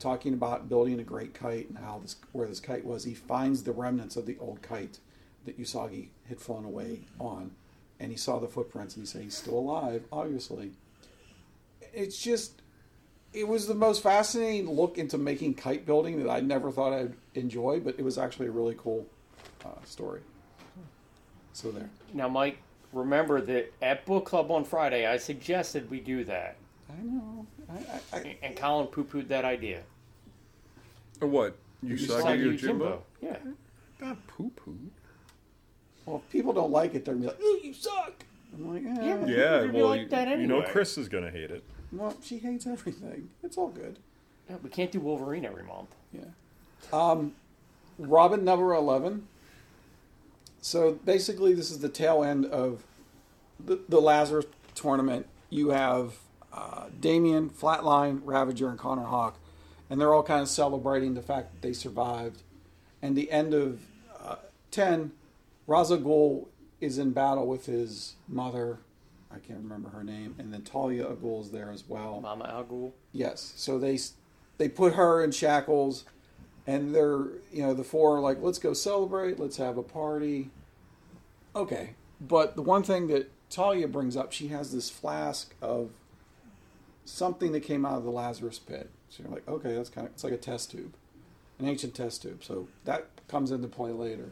talking about building a great kite and how this where this kite was. He finds the remnants of the old kite that Usagi had flown away on, and he saw the footprints and he said he's still alive. Obviously, it's just it was the most fascinating look into making kite building that I never thought I'd enjoy, but it was actually a really cool uh, story. So there, Now, Mike, remember that at book club on Friday, I suggested we do that, I know. I, I, I, and Colin poo-pooed that idea. Or what? You Usagi Usagi Jimbo? Yeah. Not poo poo. well, if people don't like it, they're gonna be like, "Ooh, you suck." I'm like, eh. Yeah, Yeah, You'd well, like you, that you know. Chris is gonna hate it. Well, she hates everything. It's all good. Yeah, we can't do Wolverine every month. Yeah. Um, Robin number 11. So basically, this is the tail end of the, the Lazarus tournament. You have uh, Damian, Flatline, Ravager, and Connor Hawke, and they're all kind of celebrating the fact that they survived. And the end of uh, 10, Ra's al Ghul is in battle with his mother. I can't remember her name. And then Talia al Ghul is there as well. Mama Al Ghul. Yes. So they they put her in shackles, and they're you know the four are like, let's go celebrate, let's have a party. Okay, but the one thing that Talia brings up, she has this flask of something that came out of the Lazarus pit. So you're like, okay, that's kind of it's like a test tube, an ancient test tube. So that comes into play later.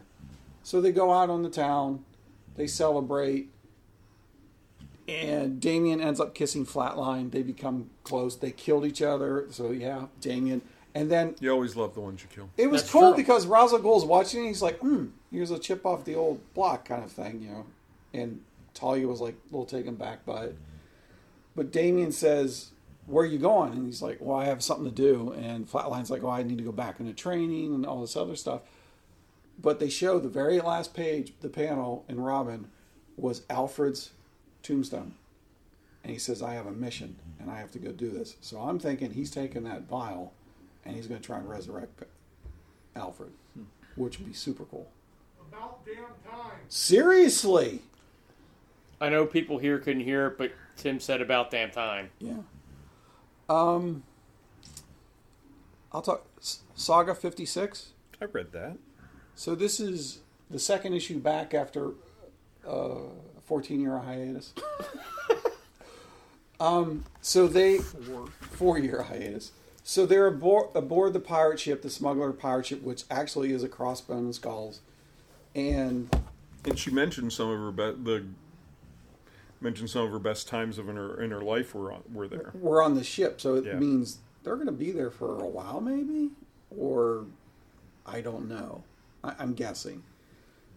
So they go out on the town, they celebrate and Damian ends up kissing Flatline. They become close. They killed each other. So yeah, Damian. And then You always love the ones you kill. it was That's cool true. because Ra's al Ghul's watching. And he's like, "Hmm, here's a chip off the old block, kind of thing," you know. And Talia was like a little taken back by it. But Damian says, "Where are you going?" And he's like, "Well, I have something to do." And Flatline's like, "Oh, I need to go back into training and all this other stuff." But they show the very last page, the panel in Robin, was Alfred's tombstone. And he says, I have a mission and I have to go do this. So I'm thinking he's taking that vial and he's going to try and resurrect Alfred, hmm. which would be super cool. About damn time. Seriously? I know people here couldn't hear it, but Tim said about damn time. Yeah. Um, I'll talk Saga 56. I read that. So this is the second issue back after uh, a 14 year hiatus. um, so they four year hiatus. So they're aboard, aboard the pirate ship, the smuggler pirate ship, which actually is a crossbone and skulls. And And she mentioned some of her be- the mentioned some of her best times of in her in her life were on, were there. we're on the ship, so it Yeah. means they're going to be there for a while, maybe, or I don't know. I, I'm guessing.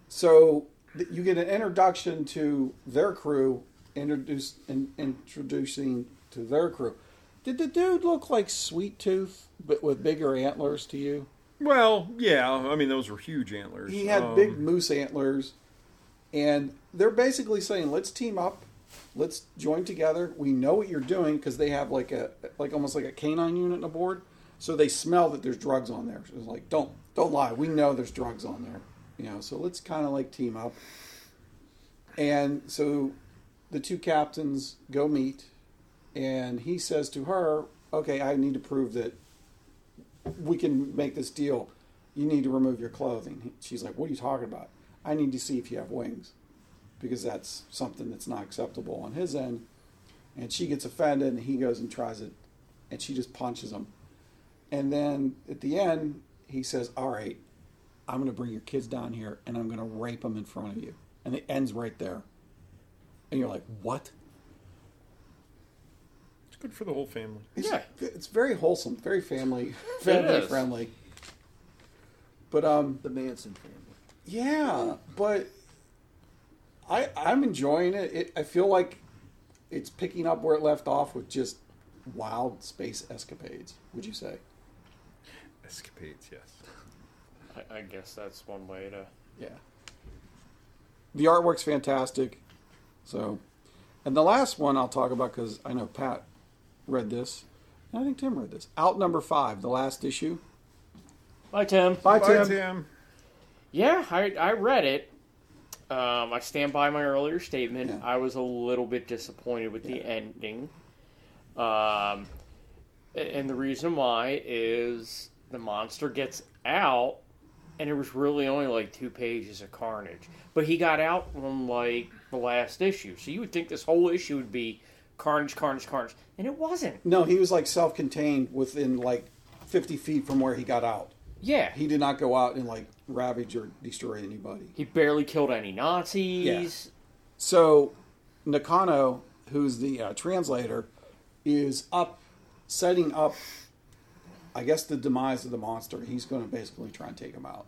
So th- you get an introduction to their crew, introduce in, introducing to their crew. Did the dude look like Sweet Tooth, but with bigger antlers to you? Well, yeah, I mean those were huge antlers. He had Um, big moose antlers, and they're basically saying, "Let's team up, let's join together. We know what you're doing because they have like a like almost like a canine unit aboard, so they smell that there's drugs on there. So it's like, don't don't lie, we know there's drugs on there, you know. So let's kind of like team up. And so the two captains go meet, and he says to her, "Okay, I need to prove that we can make this deal. You need to remove your clothing. She's like, What are you talking about? I need to see if you have wings because that's something that's not acceptable on his end. And she gets offended and he goes and tries it and she just punches him. And then at the end, he says, All right, I'm going to bring your kids down here and I'm going to rape them in front of you. And it ends right there. And you're like, What? It's good for the whole family. It's, Yeah. it's very wholesome, very family, family friendly. But um, The Manson family. Yeah, but I I'm enjoying it. it. I feel like it's picking up where it left off with just wild space escapades. Would you say? Escapades, yes. I, I guess that's one way to. Yeah. the artwork's fantastic. So, and the last one I'll talk about because I know Pat read this. and I think Tim read this. Out number five, the last issue. Bye, Tim. Bye, Bye, Tim. Tim. Yeah, I, I read it. Um, I stand by my earlier statement. Yeah. I was a little bit disappointed with the ending. Um, and the reason why is the monster gets out, and it was really only like two pages of carnage. But he got out on like the last issue, so you would think this whole issue would be carnage, carnage, carnage, and it wasn't. No, he was like self-contained within like 50 feet from where he got out. Yeah, He did not go out and like ravage or destroy anybody. he barely killed any Nazis. Yeah. So Nakano, who's the uh, translator, is up setting up. I guess the demise of the monster. He's going to basically try and take him out.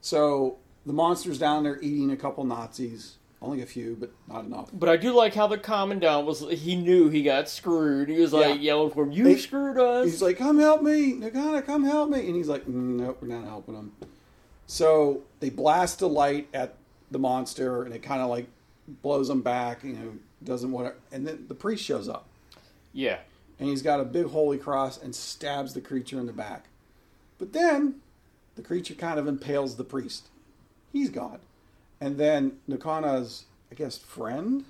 So the monster's down there eating a couple Nazis. Only a few, but not enough. But I do like how the commandant was. He knew he got screwed. He was like Yeah. yelling for him, "You They- screwed us!" He's like, "Come help me, Nagana, come help me!" And he's like, "Mm, "Nope, we're not helping him." So they blast a light at the monster, and it kind of like blows him back. You know, doesn't want to. And then the priest shows up, yeah, and he's got a big holy cross and stabs the creature in the back. But then the creature kind of impales the priest. He's gone. And then Nakana's, I guess, friend,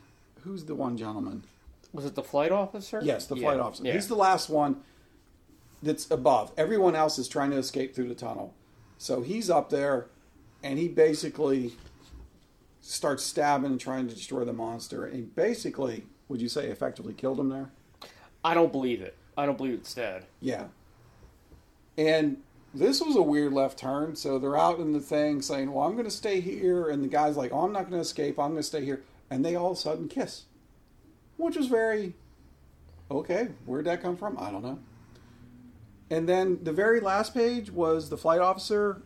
who's the one gentleman? was it the flight officer? Yes, the Yeah, flight officer. yeah. He's the last one that's above. Everyone else is trying to escape through the tunnel. So he's up there, and he basically starts stabbing and trying to destroy the monster. And basically, would you say, effectively killed him there? I don't believe it. I don't believe it's dead. Yeah. And this was a weird left turn. So they're out in the thing saying, Well, I'm going to stay here. And the guy's like, Oh, I'm not going to escape. I'm going to stay here. And they all of a sudden kiss, which was very okay. Where'd that come from? I don't know. And then the very last page was the flight officer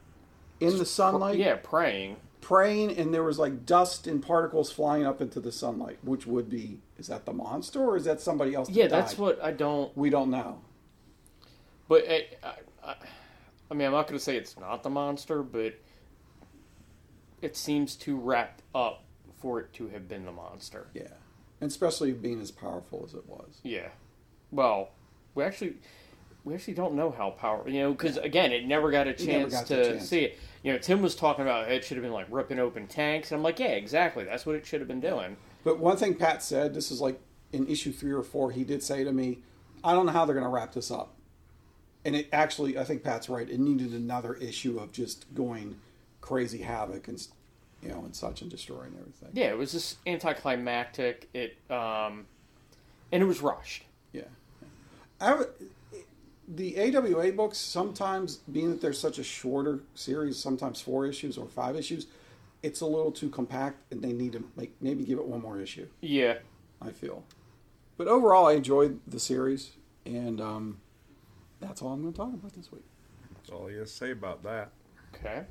in the sunlight yeah, praying. praying, and there was like dust and particles flying up into the sunlight, which would be is that the monster or is that somebody else? that Yeah, that's died? what I don't. we don't know. But I, I, I- I mean, I'm not going to say it's not the monster, but it seems too wrapped up for it to have been the monster. Yeah, and especially being as powerful as it was. Yeah. Well, we actually we actually don't know how powerful. You know, because again, it never got a chance got to chance. see it. You know, Tim was talking about it should have been like ripping open tanks, and I'm like, yeah, exactly. That's what it should have been doing. But one thing Pat said, this is like in issue three or four, he did say to me, I don't know how they're going to wrap this up. And it actually, I think Pat's right. It needed another issue of just going crazy havoc and, you know, and such and destroying everything. Yeah, it was just anticlimactic. It um, and it was rushed. Yeah. I would, the AWA books, sometimes, being that they're such a shorter series, sometimes four issues or five issues, it's a little too compact and they need to make, maybe give it one more issue. Yeah. I feel. But overall, I enjoyed the series, and um, that's all I'm going to talk about this week. That's all you have to say about that. Okay.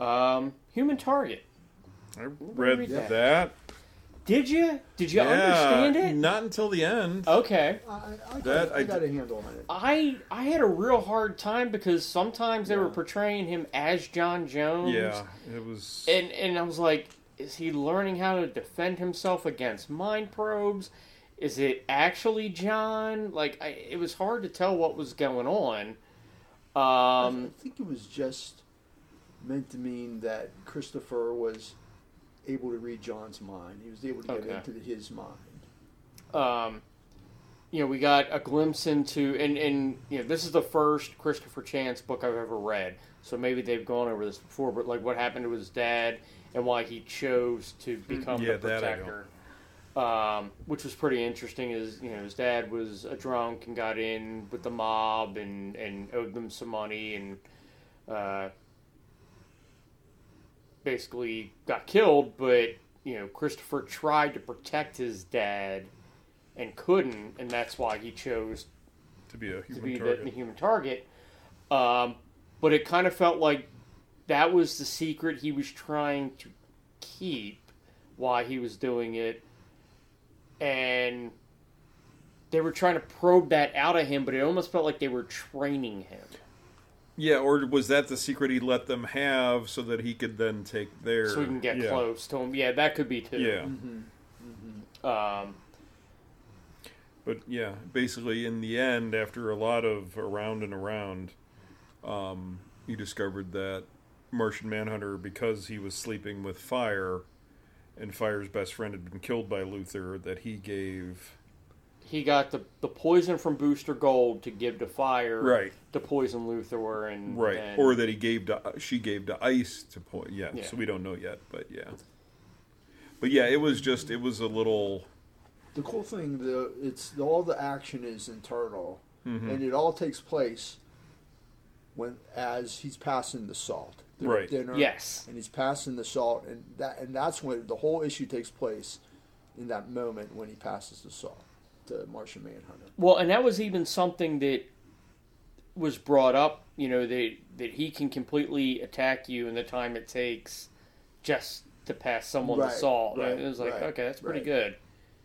Um, Human Target. I read read that. that. Did you? Did you yeah, understand it? Not until the end. Okay. I, I, That got, I I got d- a handle on it. I I had a real hard time because sometimes they were portraying him as J'onn J'onzz. Yeah, it was. And and I was like, is he learning how to defend himself against mind probes? Is it actually John? Like, I, it was hard to tell what was going on. Um, I think it was just meant to mean that Christopher was able to read J'onn's mind. He was able to get Okay. into his mind. um, you know, we got a glimpse into, and, and, you know, this is the first Christopher Chance book I've ever read. So maybe they've gone over this before, but like what happened to his dad and why he chose to become Yeah, the that I don't. protector. Um, which was pretty interesting. Is you know his dad was a drunk and got in with the mob and and owed them some money and uh, basically got killed. But you know Christopher tried to protect his dad and couldn't, and that's why he chose to be a to human be the, target. the human target. Um, but it kind of felt like that was the secret he was trying to keep why he was doing it. And they were trying to probe that out of him, but it almost felt like they were training him. Yeah, or was that the secret he let them have so that he could then take their? so we can get yeah. close to him. Yeah, that could be too. Yeah, Um, but yeah, basically in the end, after a lot of around and around, um, he discovered that Martian Manhunter, because he was sleeping with Fire, and Fire's best friend had been killed by Luthor, that he gave he got the the poison from Booster Gold to give to Fire. Right. To poison Luthor and right, and- or that he gave to she gave to Ice to point. Yeah, Yeah. so we don't know yet, but yeah, but yeah, it was just it was a little. The cool thing, the it's all the action is internal, Mm-hmm. and it all takes place when as he's passing the salt. They're Right. Dinner, Yes. And he's passing the salt, and that and that's when the whole issue takes place, in that moment when he passes the salt to Martian Manhunter. Well, and that was even something that was brought up. You know that that he can completely attack you in the time it takes just to pass someone Right, the salt. right, and it was like, right, okay, that's pretty right.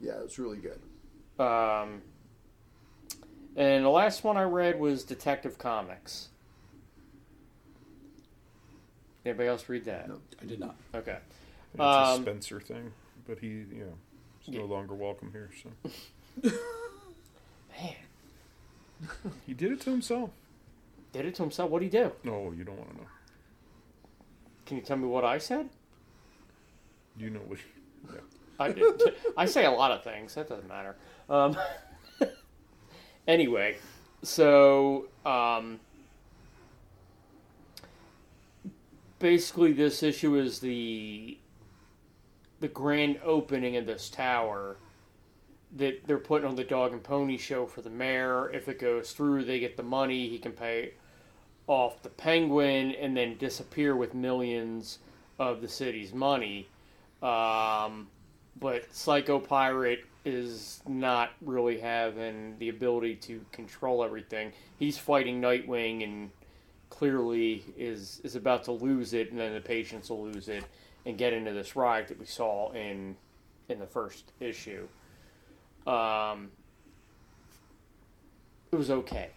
Yeah, it was really good. good. Um, and the last one I read was Detective Comics. Anybody else read that? No. I did not. Okay. It's Um, a Spencer thing, but he, you know, is no Yeah. longer welcome here. So Man, he did it to himself. did it to himself. What'd he do? No, you don't want to know. Can you tell me what I said? You know what? Yeah. I, I say a lot of things. That doesn't matter. Um, anyway, so um, basically, this issue is the the grand opening of this tower that they're putting on the dog and pony show for the mayor. If it goes through, they get the money. He can pay off the penguin and then disappear with millions of the city's money. Um, but Psycho Pirate is not really having the ability to control everything. He's fighting Nightwing and clearly is is about to lose it, and then the patients will lose it and get into this ride that we saw in in the first issue. Um, it was okay.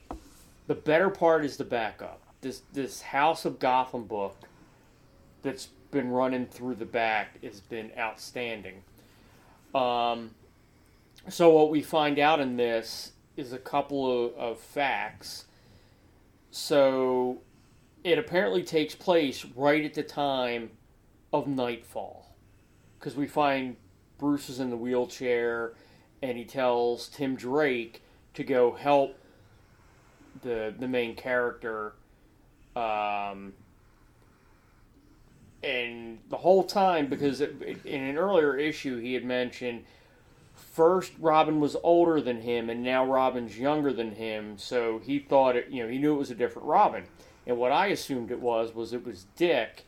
The better part is the backup. This this House of Gotham book that's been running through the back has been outstanding. Um, so what we find out in this is a couple of, of facts. So it apparently takes place right at the time of Knightfall, because we find Bruce is in the wheelchair, and he tells Tim Drake to go help the the main character. Um, and the whole time because it, in an earlier issue he had mentioned first Robin was older than him and now Robin's younger than him so he thought it you know he knew it was a different Robin. And what I assumed it was was it was Dick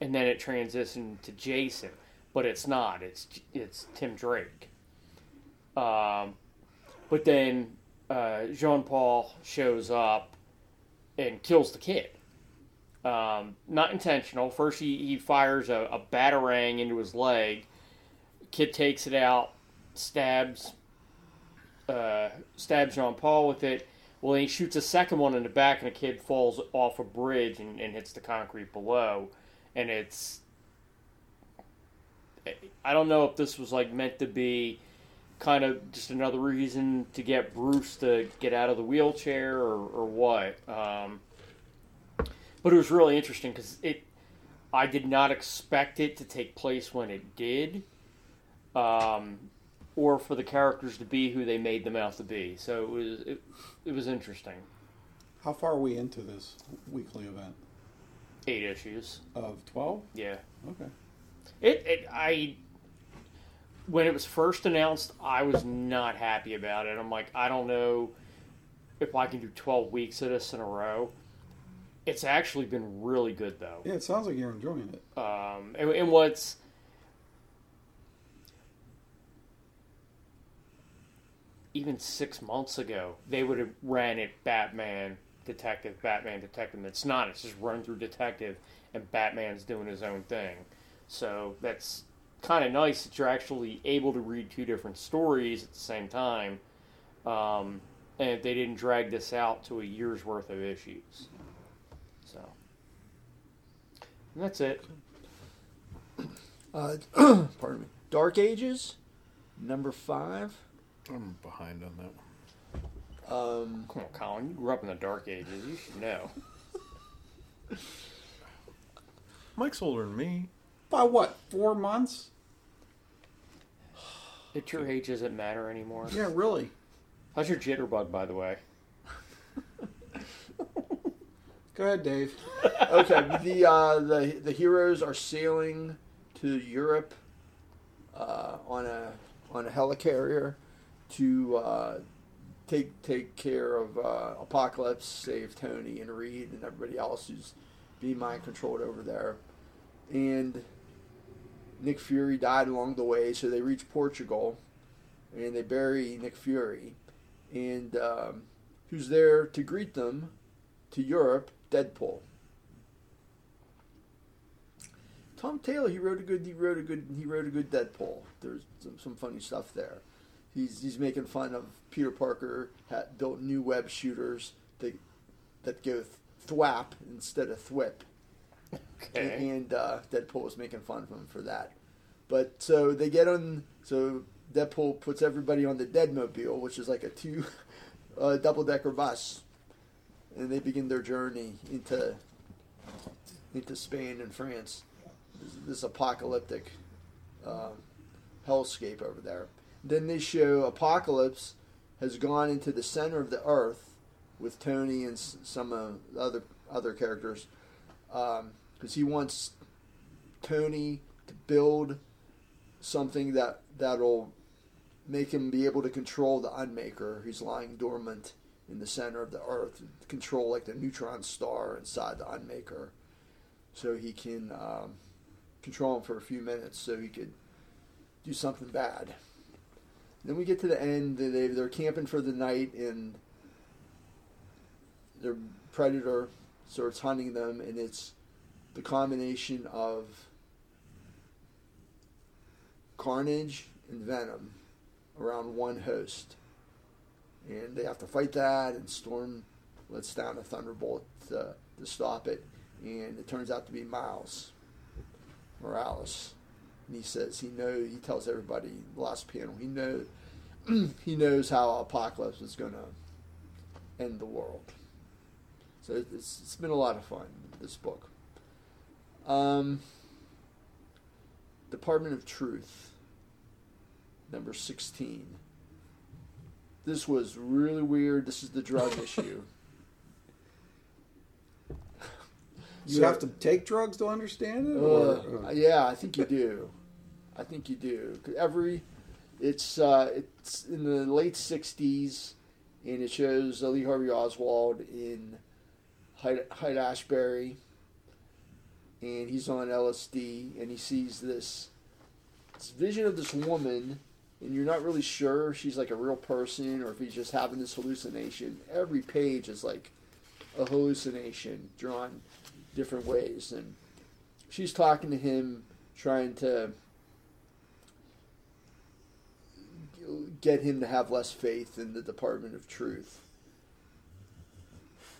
and then it transitioned to Jason. But it's not. It's it's Tim Drake um, but then uh, Jean Paul shows up and kills the kid um, not intentional. First, he, he fires a, a batarang into his leg. Kid takes it out, stabs uh, stabs Jean Paul with it. Well, he shoots a second one in the back, and the kid falls off a bridge and, and hits the concrete below. And it's I don't know if this was like meant to be kind of just another reason to get Bruce to get out of the wheelchair or, or what. Um, but it was really interesting because it I did not expect it to take place when it did, um, or for the characters to be who they made them out to be. So it was it, it was interesting. How far are we into this weekly event? Eight issues, Of 12? yeah. Okay. It, it I when it was first announced, I was not happy about it. I'm like, I don't know if I can do 12 weeks of this in a row. It's actually been really good though. Yeah, it sounds like you're enjoying it. Um, and, and what's even six months ago, they would have ran it Batman, Detective, Batman, Detective. It's not. It's just run through Detective, and Batman's doing his own thing. So that's kind of nice that you're actually able to read two different stories at the same time. Um, and they didn't drag this out to a year's worth of issues. So, and that's it. Uh, pardon me. Dark Ages, number five. I'm behind on that one. Um, Come on, Colin. You grew up in the Dark Ages. You should know. Mike's older than me. By what? Four months? At your age, doesn't matter anymore? Yeah, really. How's your jitterbug, by the way? Go ahead, Dave. okay, the uh, the the heroes are sailing to Europe uh, on a on a helicarrier to uh, take take care of uh, Apocalypse, save Tony and Reed and everybody else who's being mind controlled over there. And Nick Fury died along the way, so they reach Portugal and they bury Nick Fury. And um, who's there to greet them to Europe? Deadpool. Tom Taylor, he wrote a good, he wrote a good, he wrote a good Deadpool. There's some, some funny stuff there. He's he's making fun of Peter Parker had built new web shooters that that go thwap instead of thwip, Okay. and uh, Deadpool was making fun of him for that. But so they get on, so Deadpool puts everybody on the Deadmobile, which is like a two uh, double decker bus, and they begin their journey into into Spain and France. This, this apocalyptic uh, hellscape over there. Then they show Apocalypse has gone into the center of the earth with Tony and some uh, other other characters because he wants Tony to build something that that'll make him be able to control the Unmaker, who's lying dormant in the center of the Earth, control like the neutron star inside the Unmaker, so he can um, control him for a few minutes, so he could do something bad. Then we get to the end. They they're camping for the night, and their predator starts hunting them, and it's the combination of Carnage and Venom around one host. And they have to fight that, and Storm lets down a thunderbolt to, to stop it. And it turns out to be Miles Morales. And he says he knows, he tells everybody, last panel, he knows, he knows how Apocalypse is going to end the world. So it's, it's been a lot of fun, this book. Um, Department of Truth, number 16. This was really weird. This is the drug issue. You So- have to take drugs to understand it? Uh, Or, yeah, I think you do. I think you do. Every, it's uh, it's in the late '60s, and it shows uh, Lee Harvey Oswald in Haight-Ashbury, and he's on LSD, and he sees this, this vision of this woman, and you're not really sure if she's like a real person or if he's just having this hallucination. Every page is like a hallucination drawn different ways, and she's talking to him, trying to get him to have less faith in the Department of Truth.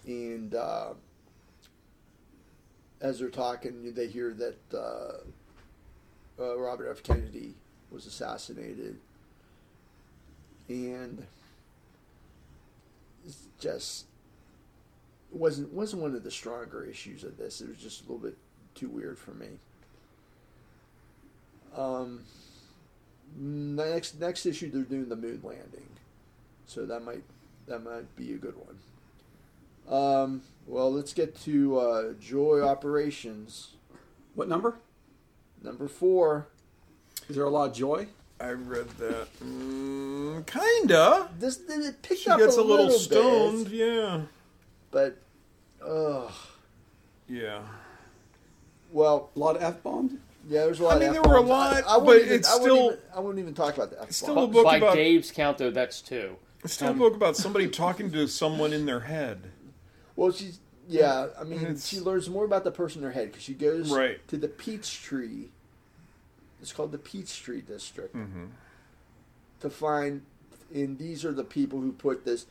And uh, as they're talking, they hear that uh, uh, Robert F. Kennedy was assassinated, and it's just wasn't wasn't one of the stronger issues of this. It was just a little bit too weird for me. Um, next next issue they're doing the moon landing, so that might that might be a good one. Um, well, let's get to uh, Joy Operations what number? number four. Is there a lot of joy? I read that. Mm, kinda. This it picked She up gets a a little, bit, stoned. Yeah. but ugh. Yeah. Well, A lot of F bombs? yeah, there's a lot. I mean, of there were a F-bombs. lot, I, I wouldn't but even, it's I still- Even, I wouldn't even talk about that. F-bombs. still a book by about- Dave's count, though, that's two. It's still a book about somebody talking to someone in their head. Well, she's yeah. I mean, It's- she learns more about the person in her head because she goes Right. to the Peachtree. It's called the Peachtree District Mm-hmm. to find, and these are the people who put this.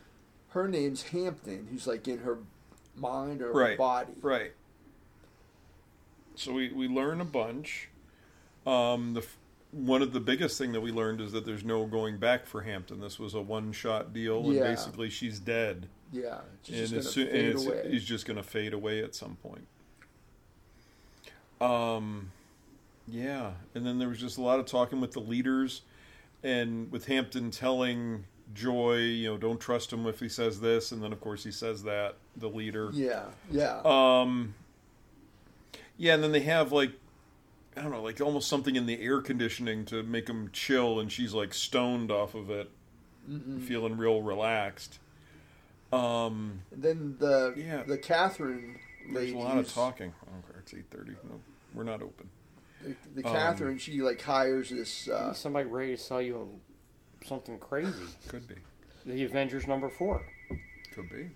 Her name's Hampton, who's like in her mind or Right. body. Right. So we, we learn a bunch. Um, the one of the biggest thing that we learned is that there's no going back for Hampton. This was a one shot deal, and Yeah. basically she's dead, Yeah, it's and, just it's, gonna soo- and fade it's, away. he's just going to fade away at some point. Um, yeah, and then there was just a lot of talking with the leaders, and with Hampton telling Joy, you know, don't trust him if he says this, and then of course he says that the leader. Yeah, yeah. Um, yeah, and then they have like I don't know, like almost something in the air conditioning to make them chill, and she's like stoned off of it, feeling real relaxed. Um, then the Yeah. the Catherine there's lady, a lot of talking. Oh, it's eight thirty. No, we're not open. The, the Um, Catherine, she like hires this. Uh, somebody ready to sell you something crazy. Could be, The Avengers number four could be.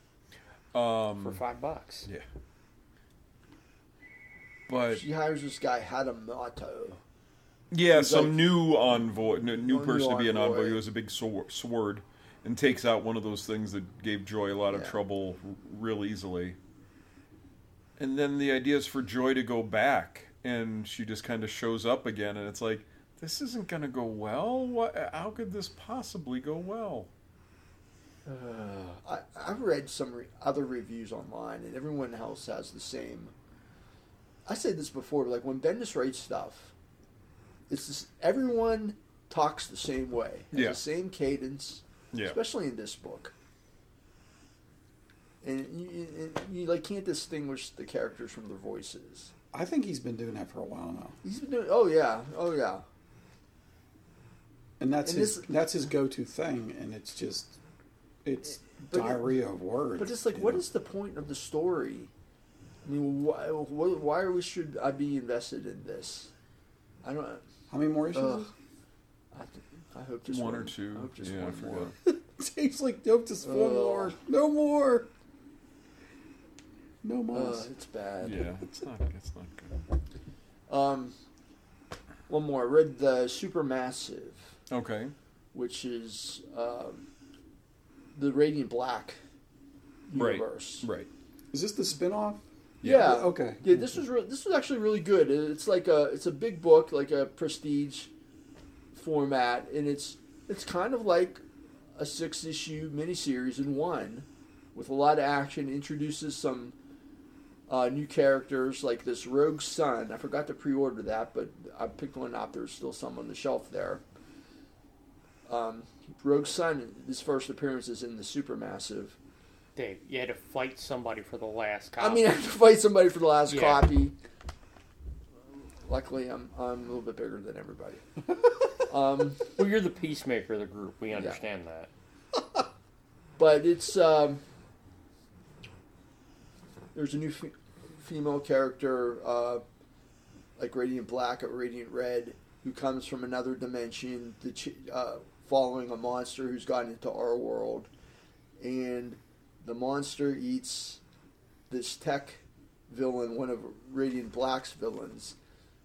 Um, for five bucks. yeah, but she hires this guy Hadamato. Yeah, some like- new envoy, new New person to be an envoy. who has a big sword, sword and takes out one of those things that gave Joy a lot of Yeah. trouble r- real easily. And then the idea is for Joy to go back, and she just kind of shows up again, and it's like, this isn't going to go well. What? How could this possibly go well? Uh, I, I've read some re- other reviews online, and everyone else has the same. I said this before, but like when Bendis writes stuff, it's just, everyone talks the same way, has Yeah. the same cadence, Yeah, especially in this book. And you, you, you like can't distinguish the characters from their voices. I think he's been doing that for a while now, He's been doing. Oh yeah, oh yeah. and that's And his this- that's his go-to thing, and it's just it's But- diarrhea of words. But it's like, you what know? is the point of the story? I mean, why, why, why are we should I be invested in this? I don't. how many more issues? Ugh. I, th- I hope just one one, or two. I hope just yeah, one forgot. more. He's like, nope, just one Ugh. more, no more, no more. Uh, it's bad. Yeah, it's not. It's not good. Um, one more. I read the Supermassive, Okay. which is um, the Radiant Black Right. universe. Right. is this the spin-off? Yeah. Okay. Yeah, this was re- this was actually really good. It's like a it's a big book, like a prestige format, and it's it's kind of like a six issue miniseries in one, with a lot of action. Introduces some uh, new characters like this Rogue Sun. I forgot to pre-order that, but I picked one up. There's still some on the shelf there. Um, Rogue Sun, his first appearance is in the Supermassive. Dave, you had to fight somebody for the last copy. I mean, I have to fight somebody for the last Yeah. copy. Luckily, I'm I'm a little bit bigger than everybody. um, well, you're the peacemaker of the group. We understand that. but it's um, there's a new fe- female character, uh, like Radiant Black or Radiant Red, who comes from another dimension, to ch- uh, following a monster who's gotten into our world, and the monster eats this tech villain, one of Radiant Black's villains,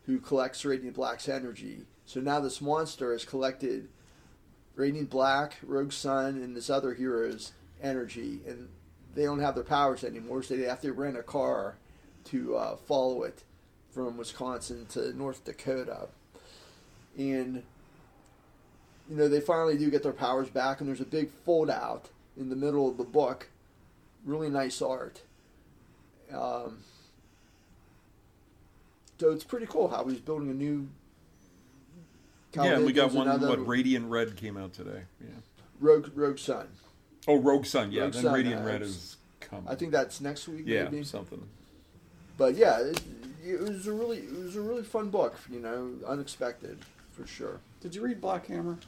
who collects Radiant Black's energy. So now this monster has collected Radiant Black, Rogue Sun, and this other hero's energy, and they don't have their powers anymore, so they have to rent a car to uh, follow it from Wisconsin to North Dakota. And you know they finally do get their powers back, and there's a big fold out in the middle of the book. Really nice art. Um, so it's pretty cool how he's building a new. yeah, and we got one. another What Radiant Red came out today. Yeah. Rogue Rogue Sun. Oh, Rogue Sun. Yeah, Rogue then Sun, Radiant uh, Red is coming. I think that's next week. Yeah, maybe. something. But yeah, it, it was a really it was a really fun book. You know, unexpected for sure. Did you read Black Hammer?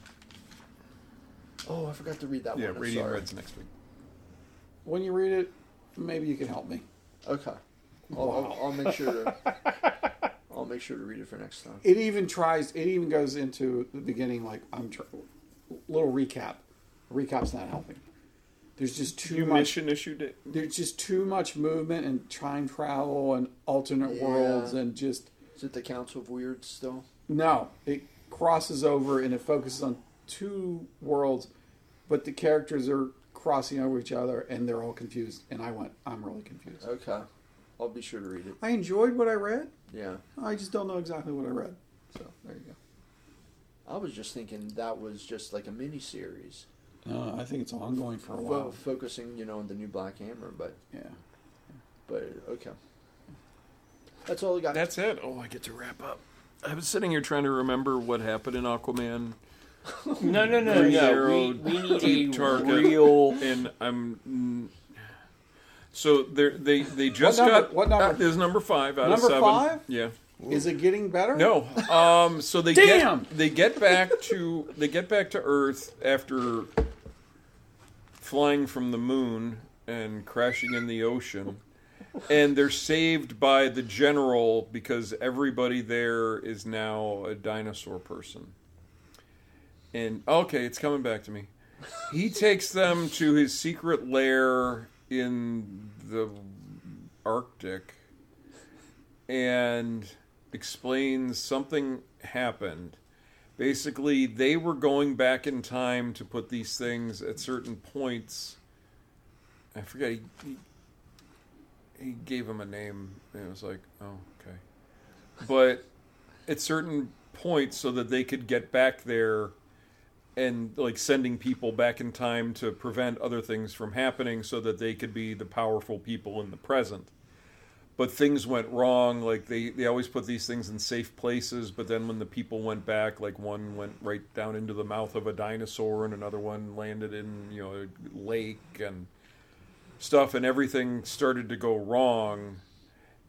Oh, I forgot to read that Yeah, one. I'm Radiant sorry. Red's next week. When you read it, maybe you can help me. Okay, I'll, I'll, I'll make sure to. I'll make sure to read it for next time. It even tries. It even goes into the beginning like I'm. Tr- little recap. Recap's not helping. There's just too You much. mission issued it. There's just too much movement and time travel and alternate Yeah. worlds and just Is it the Council of Weirds still? no. It crosses over and it focuses on two worlds, but the characters are crossing over each other, and they're all confused. And I went, I'm really confused. Okay, I'll be sure to read it. I enjoyed what I read. Yeah. I just don't know exactly what I read. So there you go. I was just thinking that was just like a mini series, go. No, I think it's ongoing for a fo- while. focusing, you know, on the new Black Hammer. But Yeah. but okay, that's all I got. That's it. Oh, I get to wrap up. I was sitting here trying to remember what happened in Aquaman, No, no, no, Green no. We, we need Deep a Target. real. and I'm. So they they they just number- got what number? Uh, is number five out Number of seven. five? Yeah. Is it getting better? No. Um. So they Damn! get they get back to they get back to Earth after flying from the moon and crashing in the ocean, and they're saved by the general because everybody there is now a dinosaur person. And okay, it's coming back to me. He takes them to his secret lair in the Arctic and explains something happened. Basically, they were going back in time to put these things at certain points. I forget. He, he, he gave him a name, and it was like, oh, okay. But at certain points, so that they could get back there and like sending people back in time to prevent other things from happening so that they could be the powerful people in the present. But things went wrong like they they always put these things in safe places but then when the people went back like one went right down into the mouth of a dinosaur and another one landed in you know a lake and stuff and everything started to go wrong.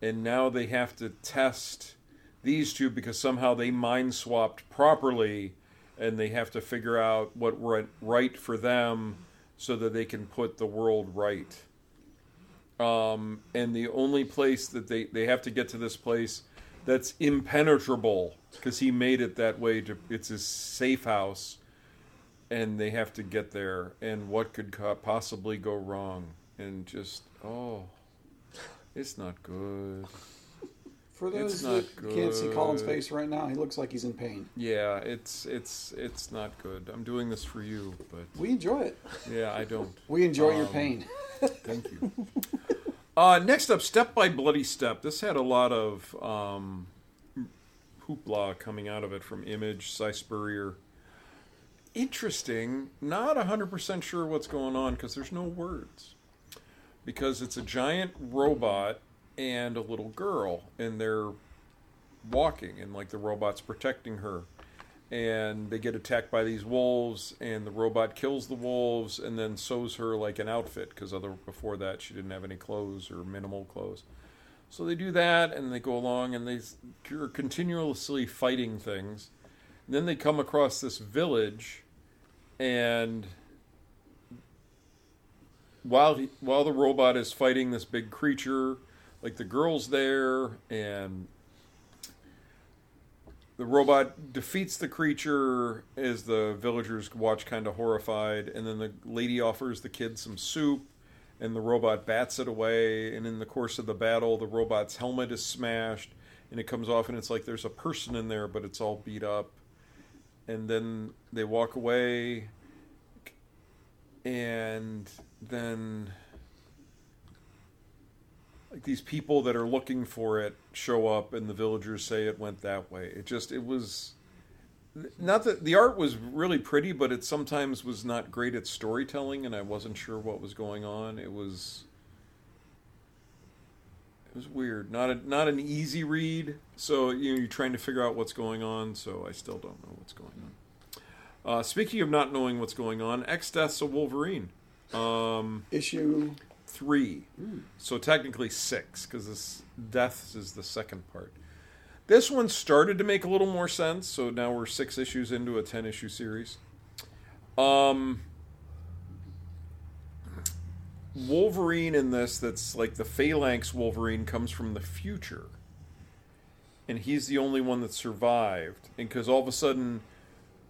And now they have to test these two because somehow they mind swapped properly and they have to figure out what went right for them so that they can put the world right. Um, and the only place that they they have to get to this place that's impenetrable because he made it that way to it's his safe house and they have to get there. And what could co- possibly go wrong? And just oh it's not good For those that not can't see Colin's face right now, he looks like he's in pain. yeah it's it's it's not good i'm doing this for you but We enjoy it. yeah i don't We enjoy your Um, pain. Thank you. uh, next up, Step by Bloody Step. This had a lot of um, hoopla coming out of it from Image, Si Spurrier. Interesting. Not 100% sure what's going on because there's no words. Because it's a giant robot and a little girl, and they're walking, and like the robot's protecting her. And they get attacked by these wolves and the robot kills the wolves and then sews her like an outfit because other before that she didn't have any clothes or minimal clothes. So they do that and they go along and they are continuously fighting things. And then they come across this village and while he, while the robot is fighting this big creature like the girl's there and the robot defeats the creature as the villagers watch kind of horrified and then the lady offers the kid some soup and the robot bats it away and in the course of the battle the robot's helmet is smashed and it comes off and it's like there's a person in there but it's all beat up. And then they walk away and then like these people that are looking for it show up and the villagers say it went that way. It just it was not that the art was really pretty but it sometimes was not great at storytelling and i wasn't sure what was going on. It was it was weird. Not a, not an easy read so you know, you're trying to figure out what's going on so i still don't know what's going on. Uh, speaking of not knowing what's going on x deaths of wolverine. Um, Issue three. So technically six, because this deaths is the second part. This one started to make a little more sense, so now we're six issues into a ten issue series. Um, Wolverine in this, that's like the Phalanx Wolverine, comes from the future, and he's the only one that survived. And because all of a sudden,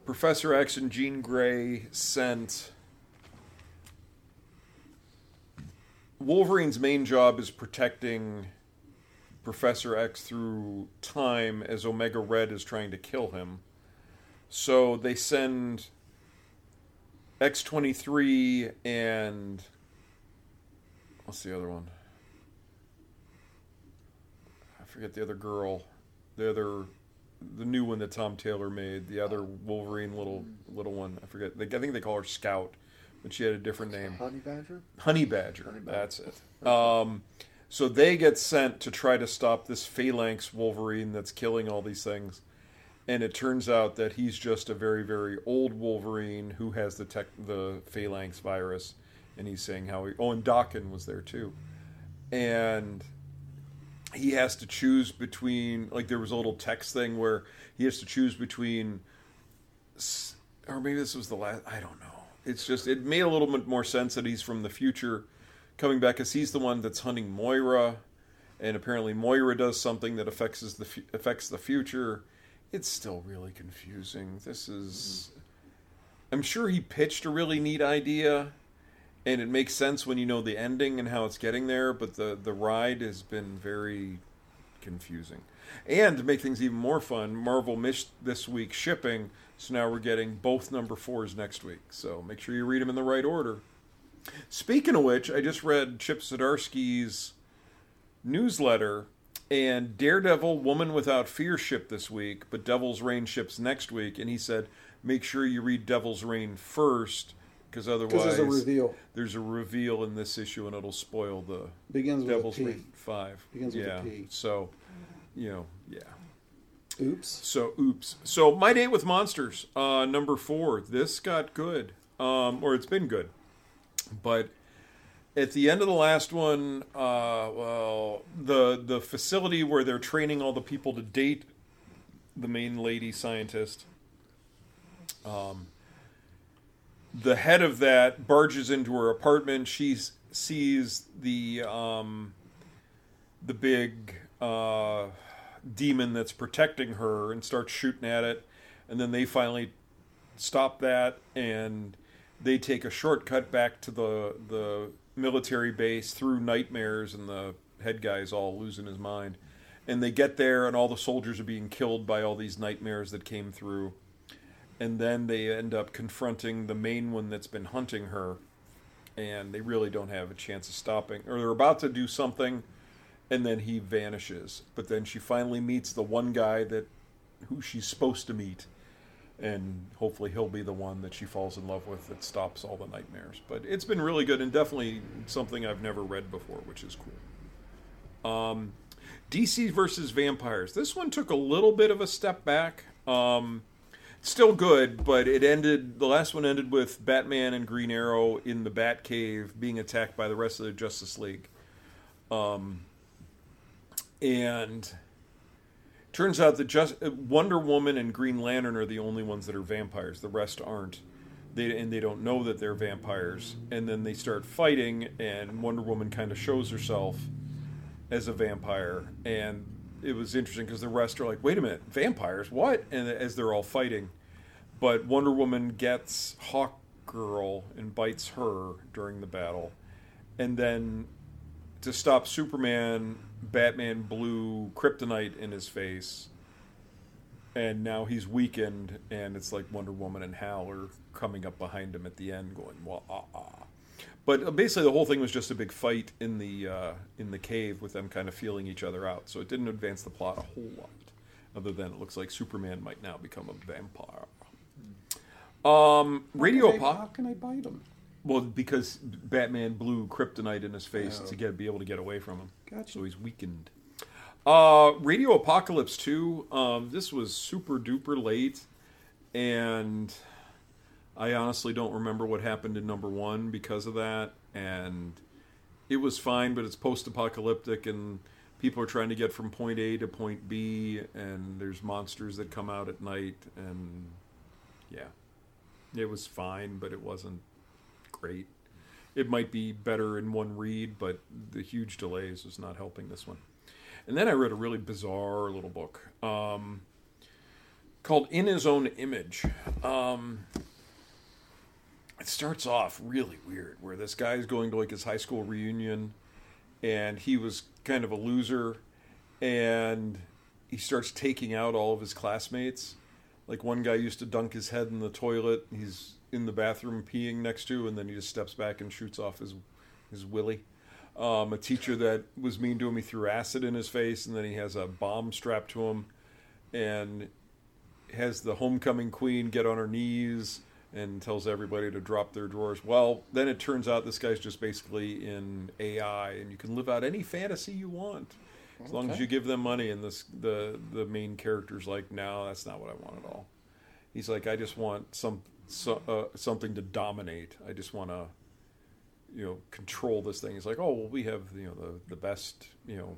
Professor X and Jean Grey sent Wolverine's main job is protecting Professor X through time as Omega Red is trying to kill him. So they send X twenty three and what's the other one? I forget the other girl. The other, the new one that Tom Taylor made. The other Wolverine little little one. I forget. I think they call her Scout, but she had a different name. Honey Badger. Honey Badger. Honey Badger. That's it. Um, so they get sent to try to stop this phalanx Wolverine that's killing all these things. And it turns out that he's just a very, very old Wolverine who has the tech, the phalanx virus. And he's saying how he. Oh, and Dawkin was there too. And he has to choose between. Like, there was a little text thing where he has to choose between. Or maybe this was the last. I don't know. It's just. It made a little bit more sense that he's from the future coming back because he's the one that's hunting Moira, and apparently Moira does something that affects the affects the future. It's still really confusing. This is. I'm sure he pitched a really neat idea, and it makes sense when you know the ending and how it's getting there. But the the ride has been very confusing. And to make things even more fun, Marvel missed this week shipping, so now we're getting both number fours next week. So make sure you read them in the right order. Speaking of which, I just read Chip Zdarsky's newsletter, and Daredevil Woman Without Fear shipped this week, but Devil's Reign ships next week, and he said make sure you read Devil's Reign first, because otherwise there's a reveal. there's a reveal in this issue, and it'll spoil the Begins with Devil's P. Reign five. Begins with a yeah. So, you know, yeah. Oops. So, oops. So, my date with monsters, uh, number four. This got good, um, or it's been good, but at the end of the last one, uh, well, the the facility where they're training all the people to date the main lady scientist. Um, the head of that barges into her apartment. She sees the um, the big uh, demon that's protecting her and starts shooting at it. And then they finally stop that and they take a shortcut back to the the military base through nightmares and the head guy's all losing his mind. And they get there and all the soldiers are being killed by all these nightmares that came through. And then they end up confronting the main one that's been hunting her and they really don't have a chance of stopping or they're about to do something and then he vanishes but then she finally meets the one guy that who she's supposed to meet and hopefully he'll be the one that she falls in love with that stops all the nightmares but it's been really good and definitely something i've never read before which is cool um, dc versus vampires this one took a little bit of a step back um, still good, but it ended. The last one ended with Batman and Green Arrow in the Batcave being attacked by the rest of the Justice League. Um, and turns out that just Wonder Woman and Green Lantern are the only ones that are vampires. The rest aren't. They and they don't know that they're vampires. And then they start fighting, and Wonder Woman kind of shows herself as a vampire and it was interesting because the rest are like wait a minute vampires what and as they're all fighting but wonder woman gets hawk girl and bites her during the battle and then to stop superman batman blew kryptonite in his face and now he's weakened and it's like wonder woman and hal are coming up behind him at the end going well ah, ah. But uh, basically, the whole thing was just a big fight in the uh, in the cave with them kind of feeling each other out. So it didn't advance the plot a whole lot, other than it looks like Superman might now become a vampire. Um, Radio How can I- How can I bite him? Well, because Batman blew kryptonite in his face Oh. to get be able to get away from him. Gotcha. So he's weakened. Uh, Radio Apocalypse 2. Um, this was super duper late, and I honestly don't remember what happened in number one because of that. And it was fine, but it's post apocalyptic, and people are trying to get from point A to point B, and there's monsters that come out at night, and yeah. It was fine, but it wasn't great. It might be better in one read, but the huge delays is not helping this one. And then I read a really bizarre little book um, called In His Own Image. Um, it starts off really weird, where this guy's going to like his high school reunion, and he was kind of a loser, and he starts taking out all of his classmates. Like one guy used to dunk his head in the toilet. He's in the bathroom peeing next to, and then he just steps back and shoots off his his willy. Um, a teacher that was mean to him, he threw acid in his face, and then he has a bomb strapped to him, and has the homecoming queen get on her knees and tells everybody to drop their drawers. Well, then it turns out this guy's just basically in AI, and you can live out any fantasy you want as long as you give them money. And this the the main character's like, no, that's not what I want at all. He's like, I just want some so, uh, something to dominate. I just want to, you know, control this thing. He's like, oh, well, we have you know the the best you know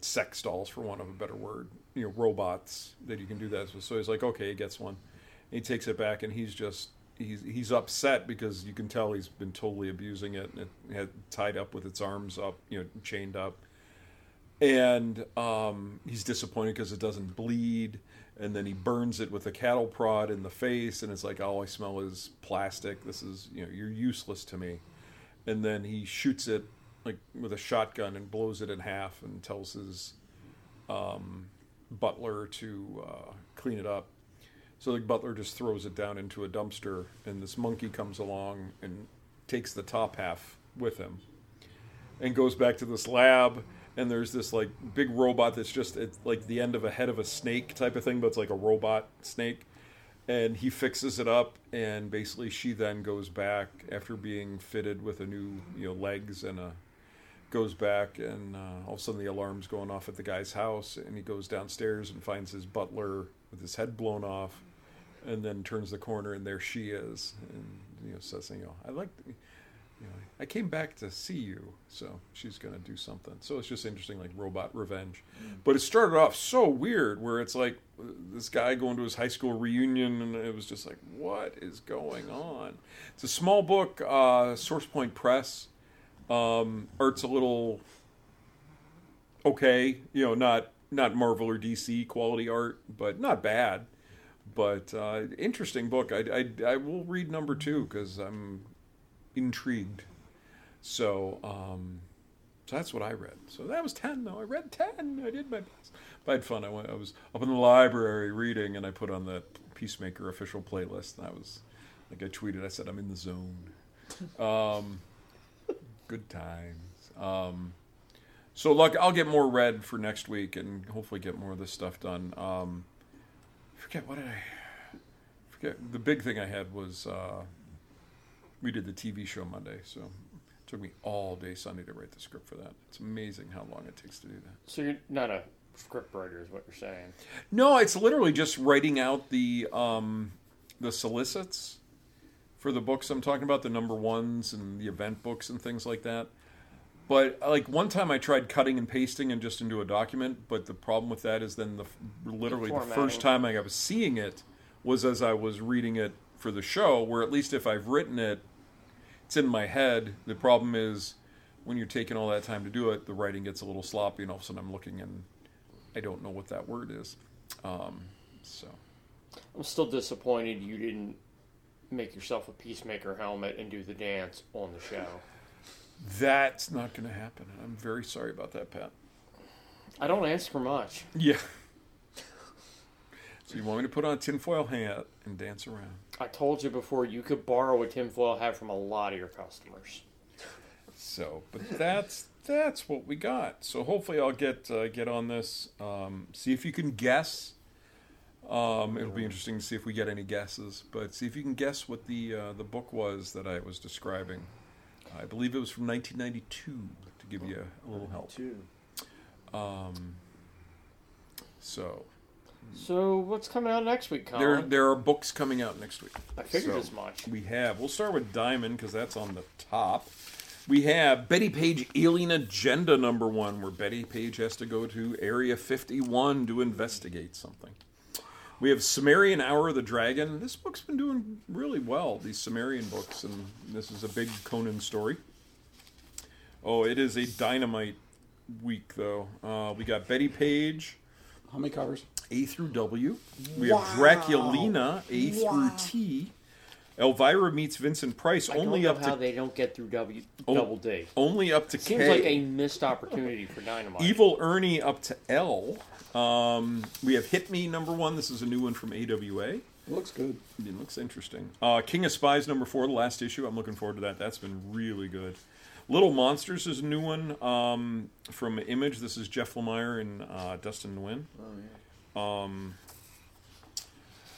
sex dolls, for want of a better word, you know, robots that you can do that with. So he's like, okay, he gets one. And he takes it back, and he's just he's he's upset because you can tell he's been totally abusing it, and it had tied up with its arms up, you know, chained up. And um, he's disappointed because it doesn't bleed, and then he burns it with a cattle prod in the face, and it's like all I smell is plastic. This is you know you're useless to me. And then he shoots it like with a shotgun and blows it in half, and tells his um, butler to uh, clean it up. So the butler just throws it down into a dumpster, and this monkey comes along and takes the top half with him, and goes back to this lab. And there's this like big robot that's just it's like the end of a head of a snake type of thing, but it's like a robot snake. And he fixes it up, and basically she then goes back after being fitted with a new you know legs and a goes back and uh, all of a sudden the alarm's going off at the guy's house and he goes downstairs and finds his butler with his head blown off and then turns the corner and there she is and you know says you know i like i came back to see you so she's going to do something so it's just interesting like robot revenge but it started off so weird where it's like uh, this guy going to his high school reunion and it was just like what is going on it's a small book uh, source point press um, art's a little okay, you know, not not Marvel or DC quality art, but not bad. But uh, interesting book. I, I, I will read number two because I'm intrigued. So um, so that's what I read. So that was ten though. I read ten. I did my best. But I had fun. I went. I was up in the library reading, and I put on the Peacemaker official playlist. And I was like I tweeted. I said I'm in the zone. Um, good times. Um, so look, I'll get more read for next week, and hopefully get more of this stuff done. Um, forget what did I forget? The big thing I had was uh, we did the TV show Monday, so took me all day Sunday to write the script for that. It's amazing how long it takes to do that. So you're not a script writer, is what you're saying? No, it's literally just writing out the um, the solicits for the books I'm talking about, the number ones and the event books and things like that. But like one time I tried cutting and pasting and just into a document, but the problem with that is then the literally the Formatting. first time I was seeing it was as I was reading it for the show, where at least if I've written it, it's in my head. The problem is when you're taking all that time to do it, the writing gets a little sloppy, and all of a sudden I'm looking and I don't know what that word is. Um, so I'm still disappointed you didn't make yourself a peacemaker helmet and do the dance on the show. that's not going to happen. I'm very sorry about that, Pat. I don't ask for much. Yeah. so you want me to put on a tinfoil hat and dance around? I told you before you could borrow a tinfoil hat from a lot of your customers. So, but that's that's what we got. So hopefully I'll get uh, get on this. Um, see if you can guess. Um, it'll be interesting to see if we get any guesses. But see if you can guess what the uh, the book was that I was describing. I believe it was from 1992. To give you a, little help. Two. Um, so So what's coming out next week, Colin? there there are books coming out next week. I figured So, as much. We have. We'll start with Diamond because that's on the top. We have Bettie Page Alien Agenda number one, where Bettie Page has to go to Area 51 to investigate something. We have Cimmerian Hour of the Dragon. This book's been doing really well, these Cimmerian books, and this is a big Conan story. Oh, it is a dynamite week, though. Uh, we got Bettie Page, How many covers? a through W. We have Draculina, A through T. Elvira meets Vincent Price, I only don't know up how to they don't get through W Oh. double D. only up to Seems K. like a missed opportunity for Dynamite. Evil Ernie up to L. Um, we have Hit Me number one. This is a new one from AWA. It looks good. It looks interesting. Uh, King of Spies number four, the last issue. I'm looking forward to that. That's been really good. Little Monsters is a new one um, from Image. This is Jeff Lemire and uh, Dustin Nguyen. Um,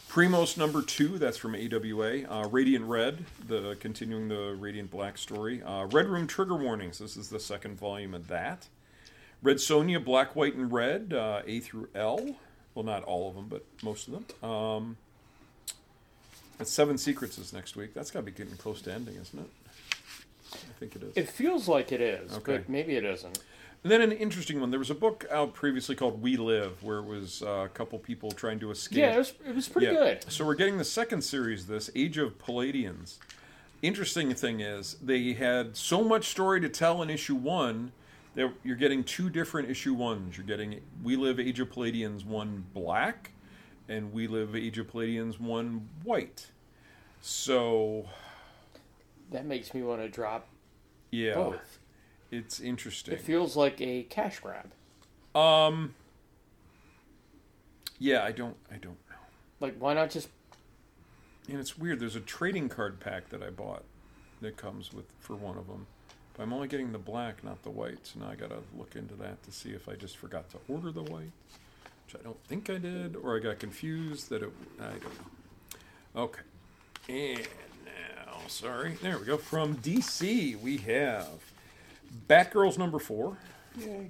Primos number two, that's from AWA. Uh, Radiant Red, the continuing the Radiant Black story. Uh, Red Room Trigger Warnings. This is the second volume of that. Red Sonja, Black, White, and Red, uh, A through L. Well, not all of them, but most of them. Um, and Seven Secrets is next week. That's got to be getting close to ending, isn't it? I think it is. It feels like it is, Okay. but maybe it isn't. And then an interesting one. There was a book out previously called We Live, where it was uh, a couple people trying to escape. Yeah, it was, it was pretty Yeah. good. So we're getting the second series of this, Age of Palladions. Interesting thing is, they had so much story to tell in issue one that you're getting two different issue ones. You're getting We Live Age of Palladions one black, and We Live Age of Palladions one white. So That makes me want to drop yeah, both. it's interesting. It feels like a cash grab. Um. Yeah, I don't. I don't know. Like, why not just And it's weird. There's a trading card pack that I bought that comes with for one of them. But I'm only getting the black, not the white. So now I gotta look into that to see if I just forgot to order the white, which I don't think I did, or I got confused that it. I don't know. Okay. And sorry, there we go. From DC, we have Batgirls number four. Yay.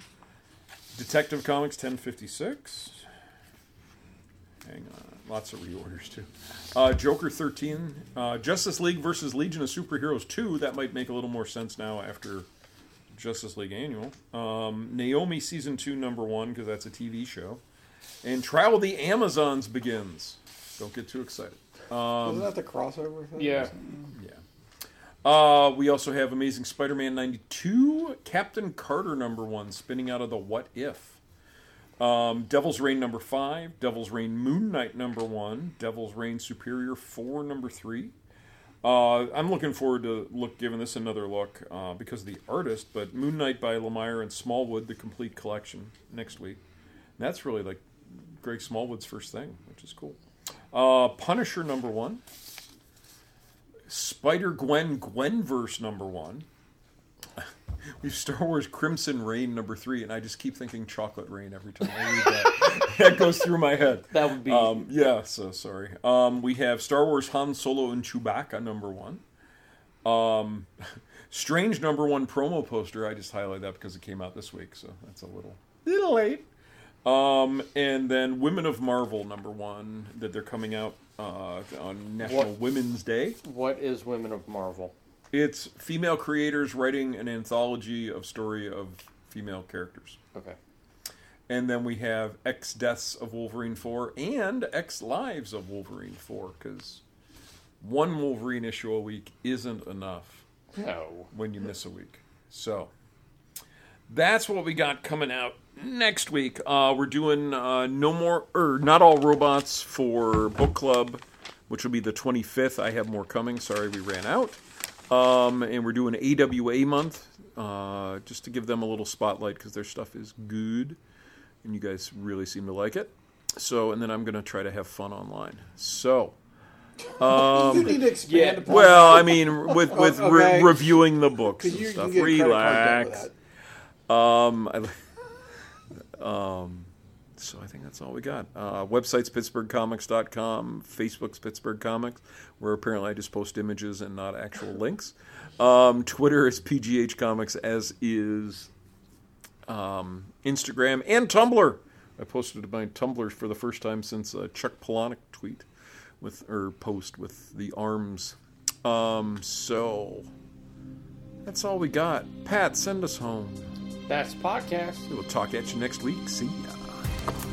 Detective Comics 1056. Hang on. Lots of reorders, too. Uh, Joker 13. Uh, Justice League versus Legion of Superheroes 2. That might make a little more sense now after Justice League Annual. Um, Naomi Season 2, number 1, because that's a TV show. And Trial of the Amazons begins. Don't get too excited. Wasn't that the crossover thing? Yeah. Yeah. Uh, we also have Amazing Spider Man 92, Captain Carter number 1, spinning out of the What If. Um, Devil's Reign number 5, Devil's Reign Moon Knight number 1, Devil's Reign Superior 4 number 3. Uh, I'm looking forward to look giving this another look uh, because of the artist, but Moon Knight by Lemire and Smallwood, the complete collection next week. And that's really like Greg Smallwood's first thing, which is cool. Uh, Punisher number one. Spider Gwen Gwenverse number one. We have Star Wars Crimson Rain number three, and I just keep thinking Chocolate Rain every time I read that. that goes through my head. That would be- Um, yeah, so sorry. Um, we have Star Wars Han Solo and Chewbacca number one. Um, Strange number one promo poster. I just highlight that because it came out this week, so that's a little little late. Um, and then Women of Marvel number one that they're coming out uh, on National What- Women's Day. what is Women of Marvel? It's female creators writing an anthology of story of female characters. Okay. And then we have X Deaths of Wolverine 4 and X Lives of Wolverine 4 because one Wolverine issue a week isn't enough No. when you miss a week. So that's what we got coming out next week. Uh, we're doing uh, no more or not all robots for book club, which will be the 25th. I have more coming. Sorry, we ran out. Um, and we're doing AWA month uh, just to give them a little spotlight because their stuff is good, and you guys really seem to like it. So, and then I'm going to try to have fun online. So. you need to expand yeah, upon Well, I mean, with with Okay. re- reviewing the books and you, you stuff. can get a credit card Relax. bill with that. Um, I, um, so I think that's all we got. Uh, website's PittsburghComics.com, Facebook's Pittsburgh Comics, where apparently I just post images and not actual links. Um, Twitter is PGH Comics, as is um, Instagram and Tumblr. I posted my Tumblr for the first time since a Chuck Palahniuk tweet with or post with the arms. Um, so that's all we got. Pat, send us home. That's podcast. We'll talk at you next week. See ya.